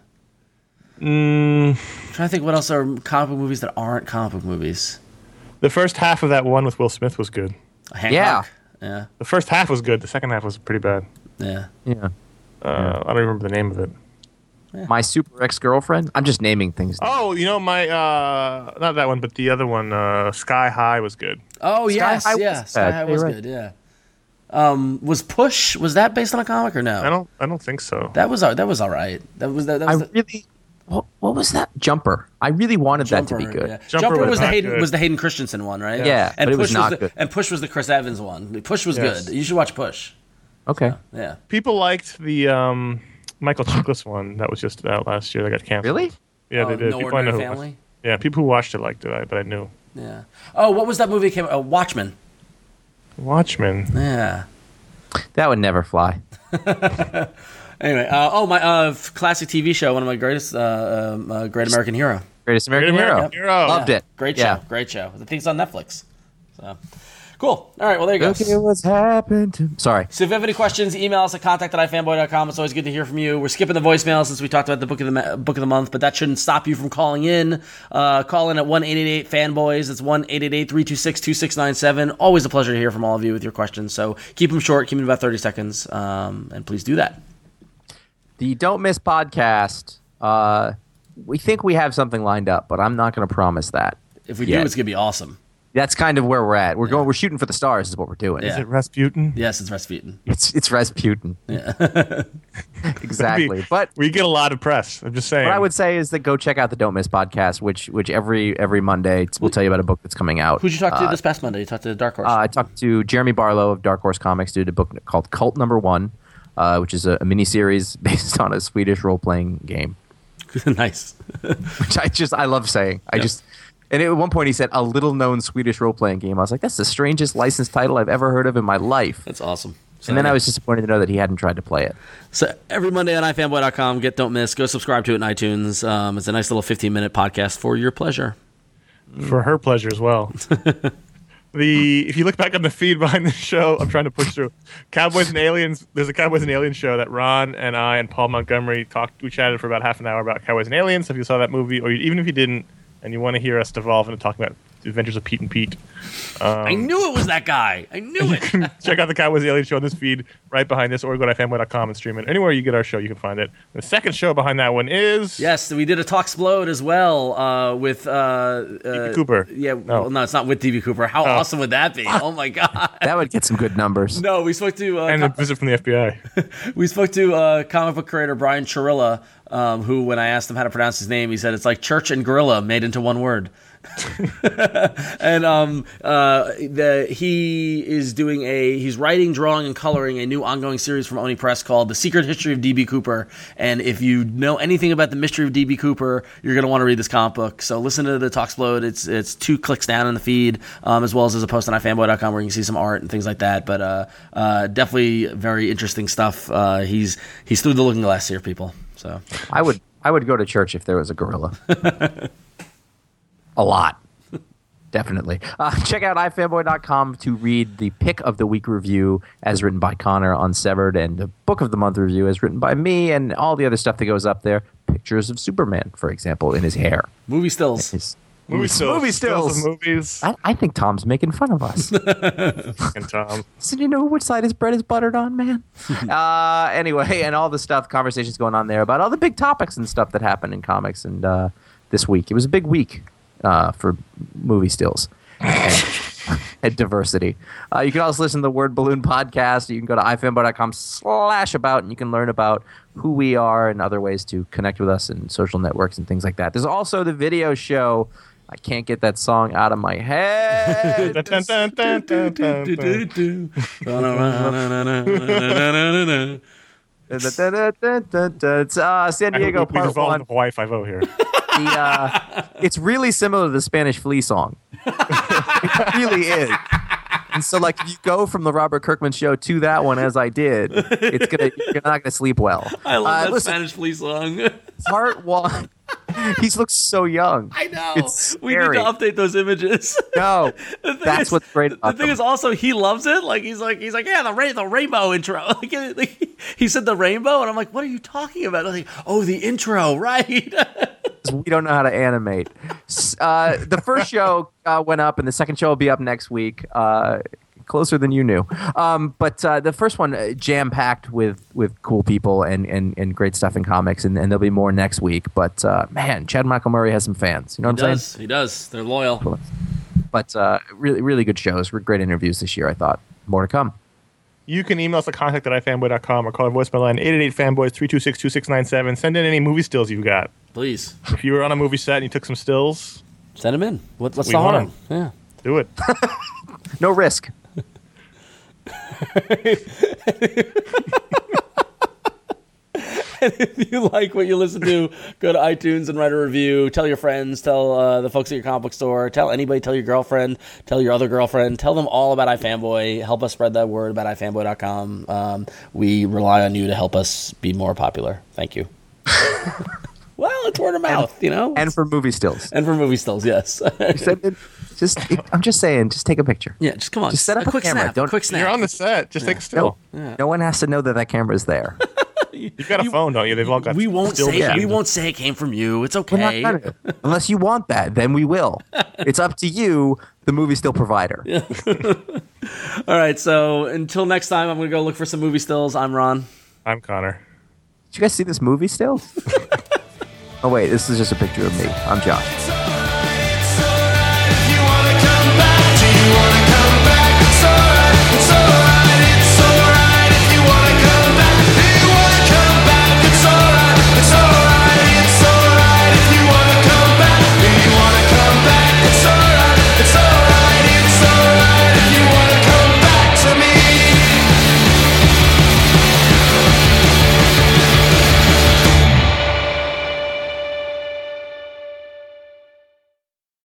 Mm, I'm trying to think what else are comic book movies that aren't comic book movies. the first half of that one with Will Smith was good. Hancock. Yeah. The first half was good. The second half was pretty bad. Yeah. Yeah. Uh, I don't remember the name of it. My super ex girlfriend. I'm just naming things. Oh, you know my uh, not that one, but the other one, uh, Sky High was good. Oh Sky yes, High yeah. was Sky. High was right. good. Yeah. Um, was Push was that based on a comic or no? I don't, I don't think so. That was al- that was all right. That was that, that I the, really. What, what was that? Jumper. I really wanted that to be good. yeah. Jumper Jumper, was was, the Hayden good. was the Hayden Christensen one, right? Yeah, and but it was Push not the, good. And Push was the Chris Evans one. Push was Yes. good. You should watch Push. Okay. Yeah. People liked the um, Michael Chiklis one that was just out last year that got canceled. Really? Yeah, Oh, they did. No people I know Ordinary who watched- Family. Yeah, people who watched it liked it, I- but I knew. Yeah. Oh, what was that movie? Came uh, Watchmen. Watchmen. Yeah. That would never fly. (laughs) Anyway, uh, oh my uh, classic TV show, one of my greatest, uh, um, uh, Great American Hero. Greatest American, Great Hero. American Hero. Loved Yeah. it. Great Yeah. show. Great show. I think it's on Netflix. So, cool. All right. Well, there you go. Look at what's happened to. Sorry. So if you have any questions, email us at contact at ifanboy.com. It's always good to hear from you. We're skipping the voicemail since we talked about the book of the ma- book of the month, but that shouldn't stop you from calling in. Uh, call in at one eight eight eight fanboys. It's one eight eight eight three two six two six nine seven. Always a pleasure to hear from all of you with your questions. So keep them short, keep them about thirty seconds, um, and please do that. The Don't Miss podcast. Uh, we think we have something lined up, but I'm not going to promise that. If we Yeah. do, it's gonna be awesome. That's kind of where we're at. We're going. We're shooting for the stars. Is what we're doing. Yeah. Is it Rasputin? Yes, it's Rasputin. It's it's Rasputin. (laughs) (laughs) exactly. Be- But we get a lot of press. I'm just saying. what I would say is that go check out the Don't Miss podcast, which which every every Monday we'll tell you about a book that's coming out. Who'd you talk to Uh, this past Monday? You talked to Dark Horse. Uh, I talked to Jeremy Barlow of Dark Horse Comics, did a book called Cult Number One, uh, which is a, a mini series (laughs) based on a Swedish role playing game, (laughs) nice. (laughs) which I just I love saying. I just and at one point he said a little known Swedish role playing game. I was like, that's the strangest licensed title I've ever heard of in my life. That's awesome. So, And then. I was disappointed to know that he hadn't tried to play it. So every Monday on ifanboy.com, get don't miss. Go subscribe to it in iTunes. Um, it's a nice little 15 minute podcast for your pleasure. for her pleasure as well. The if you look back on the feed (laughs) behind the show, I'm trying to push through. Cowboys and Aliens. There's a Cowboys and Aliens show that Ron and I and Paul Montgomery talked. We chatted for about half an hour about Cowboys and Aliens. If you saw that movie, or even if you didn't, and you want to hear us devolve into talking about Adventures of Pete and Pete, I knew it was that guy. I (laughs) knew it. check out the Cowboys and Aliens show on this feed right behind this, or go to fanboy.com and stream it. Anywhere you get our show, you can find it. The second show behind that one is yes, we did a Talksplode as well uh, with uh, uh, Cooper. Yeah, Oh. well, no, it's not with DB Cooper. How awesome would that be? Oh my (laughs) god. That would get some good numbers. No, we spoke to uh, and co- a visit from the FBI. (laughs) we spoke to uh, comic book creator Brian Churilla, um, who, when I asked him how to pronounce his name, he said it's like church and gorilla made into one word. (laughs) and um, uh, the, he is doing a he's writing, drawing, and coloring a new ongoing series from Oni Press called "The Secret History of DB Cooper." And if you know anything about the mystery of DB Cooper, you're going to want to read this comic book. So listen to the Talksplode. It's it's two clicks down in the feed, um, as well as there's a post on ifanboy.com where you can see some art and things like that. But uh, uh, definitely very interesting stuff. Uh, he's he's through the looking glass here, people. So I would I would go to church if there was a gorilla. (laughs) a lot. Definitely. Uh, (laughs) check out ifanboy.com to read the pick of the week review as written by Conor on Severed and the book of the month review as written by me and all the other stuff that goes up there. Pictures of Superman, for example, in his hair. movie stills. His, Movie stills. Movie Stills stills. of movies. I, I think Tom's making fun of us. (laughs) and Tom. So do you know which side his bread is buttered on, man? (laughs) uh, anyway, and all the stuff, conversations going on there about all the big topics and stuff that happened in comics and uh, this week. It was a big week uh, for movie stills and, (laughs) and diversity. Uh, you can also listen to the Word Balloon podcast. You can go to ifanboy.com slash about and you can learn about who we are and other ways to connect with us and social networks and things like that. There's also the video show. I can't get that song out of my head. It's uh, San I Diego hope we Part devolved One. into Hawaii Five O here. The, uh, it's really similar to the Spanish Flea song. it really is. And so, like, if you go from the Robert Kirkman show to that one, as I did, it's gonna you're not gonna sleep well. I love Uh, that listen, Spanish flea song. Part one. (laughs) he looks so young. I know. It's we need to update those images. (laughs) No, that's is- what's great The thing them. is, also he loves it. Like he's like he's like yeah, the ra- the rainbow intro. (laughs) Like, like, he said the rainbow, and I'm like, what are you talking about? I'm like, oh, the intro, right? we don't know how to animate. Uh, the first show uh, went up, and the second show will be up next week. Uh, closer than you knew. Um, but uh, the first one uh, jam packed with with cool people and, and, and great stuff in comics, and, and there'll be more next week. But uh, man, Chad Michael Murray has some fans. You know he what I'm does. He does. They're loyal. But uh, really, really good shows. Great interviews this year. I thought more to come. You can email us at contact at ifanboy.com or call our voicemail line 888-FANBOYS-326-2697. Send in any movie stills you've got. Please If you were on a movie set and you took some stills, send them in. What, what's We the want harm? Yeah. do it. (laughs) No risk. If you like what you listen to, go to iTunes and write a review. Tell your friends, tell uh, the folks at your comic book store, tell anybody, tell your girlfriend, tell your other girlfriend, tell them all about iFanboy. Help us spread that word about iFanboy.com. Um, we rely on you to help us be more popular. Thank you. (laughs) well, it's word of mouth, you know? And for movie stills. and for movie stills, yes. Send it- I'm just saying, just take a picture. yeah, just come on. Just set up a quick camera. snap. Don't- quick snap. You're on the set. Just take a still. No one has to know that that camera is there. (laughs) You've got a phone, don't you? They've all got. we won't still say machines. we won't say it came from you. It's We're not okay. gonna. (laughs) Unless you want that, then we will. (laughs) It's up to you, the movie still provider. Yeah. All right, so until next time, I'm gonna go look for some movie stills. I'm Ron. I'm Conor. Did you guys see this movie still? oh wait, this is just a picture of me. I'm Josh. It's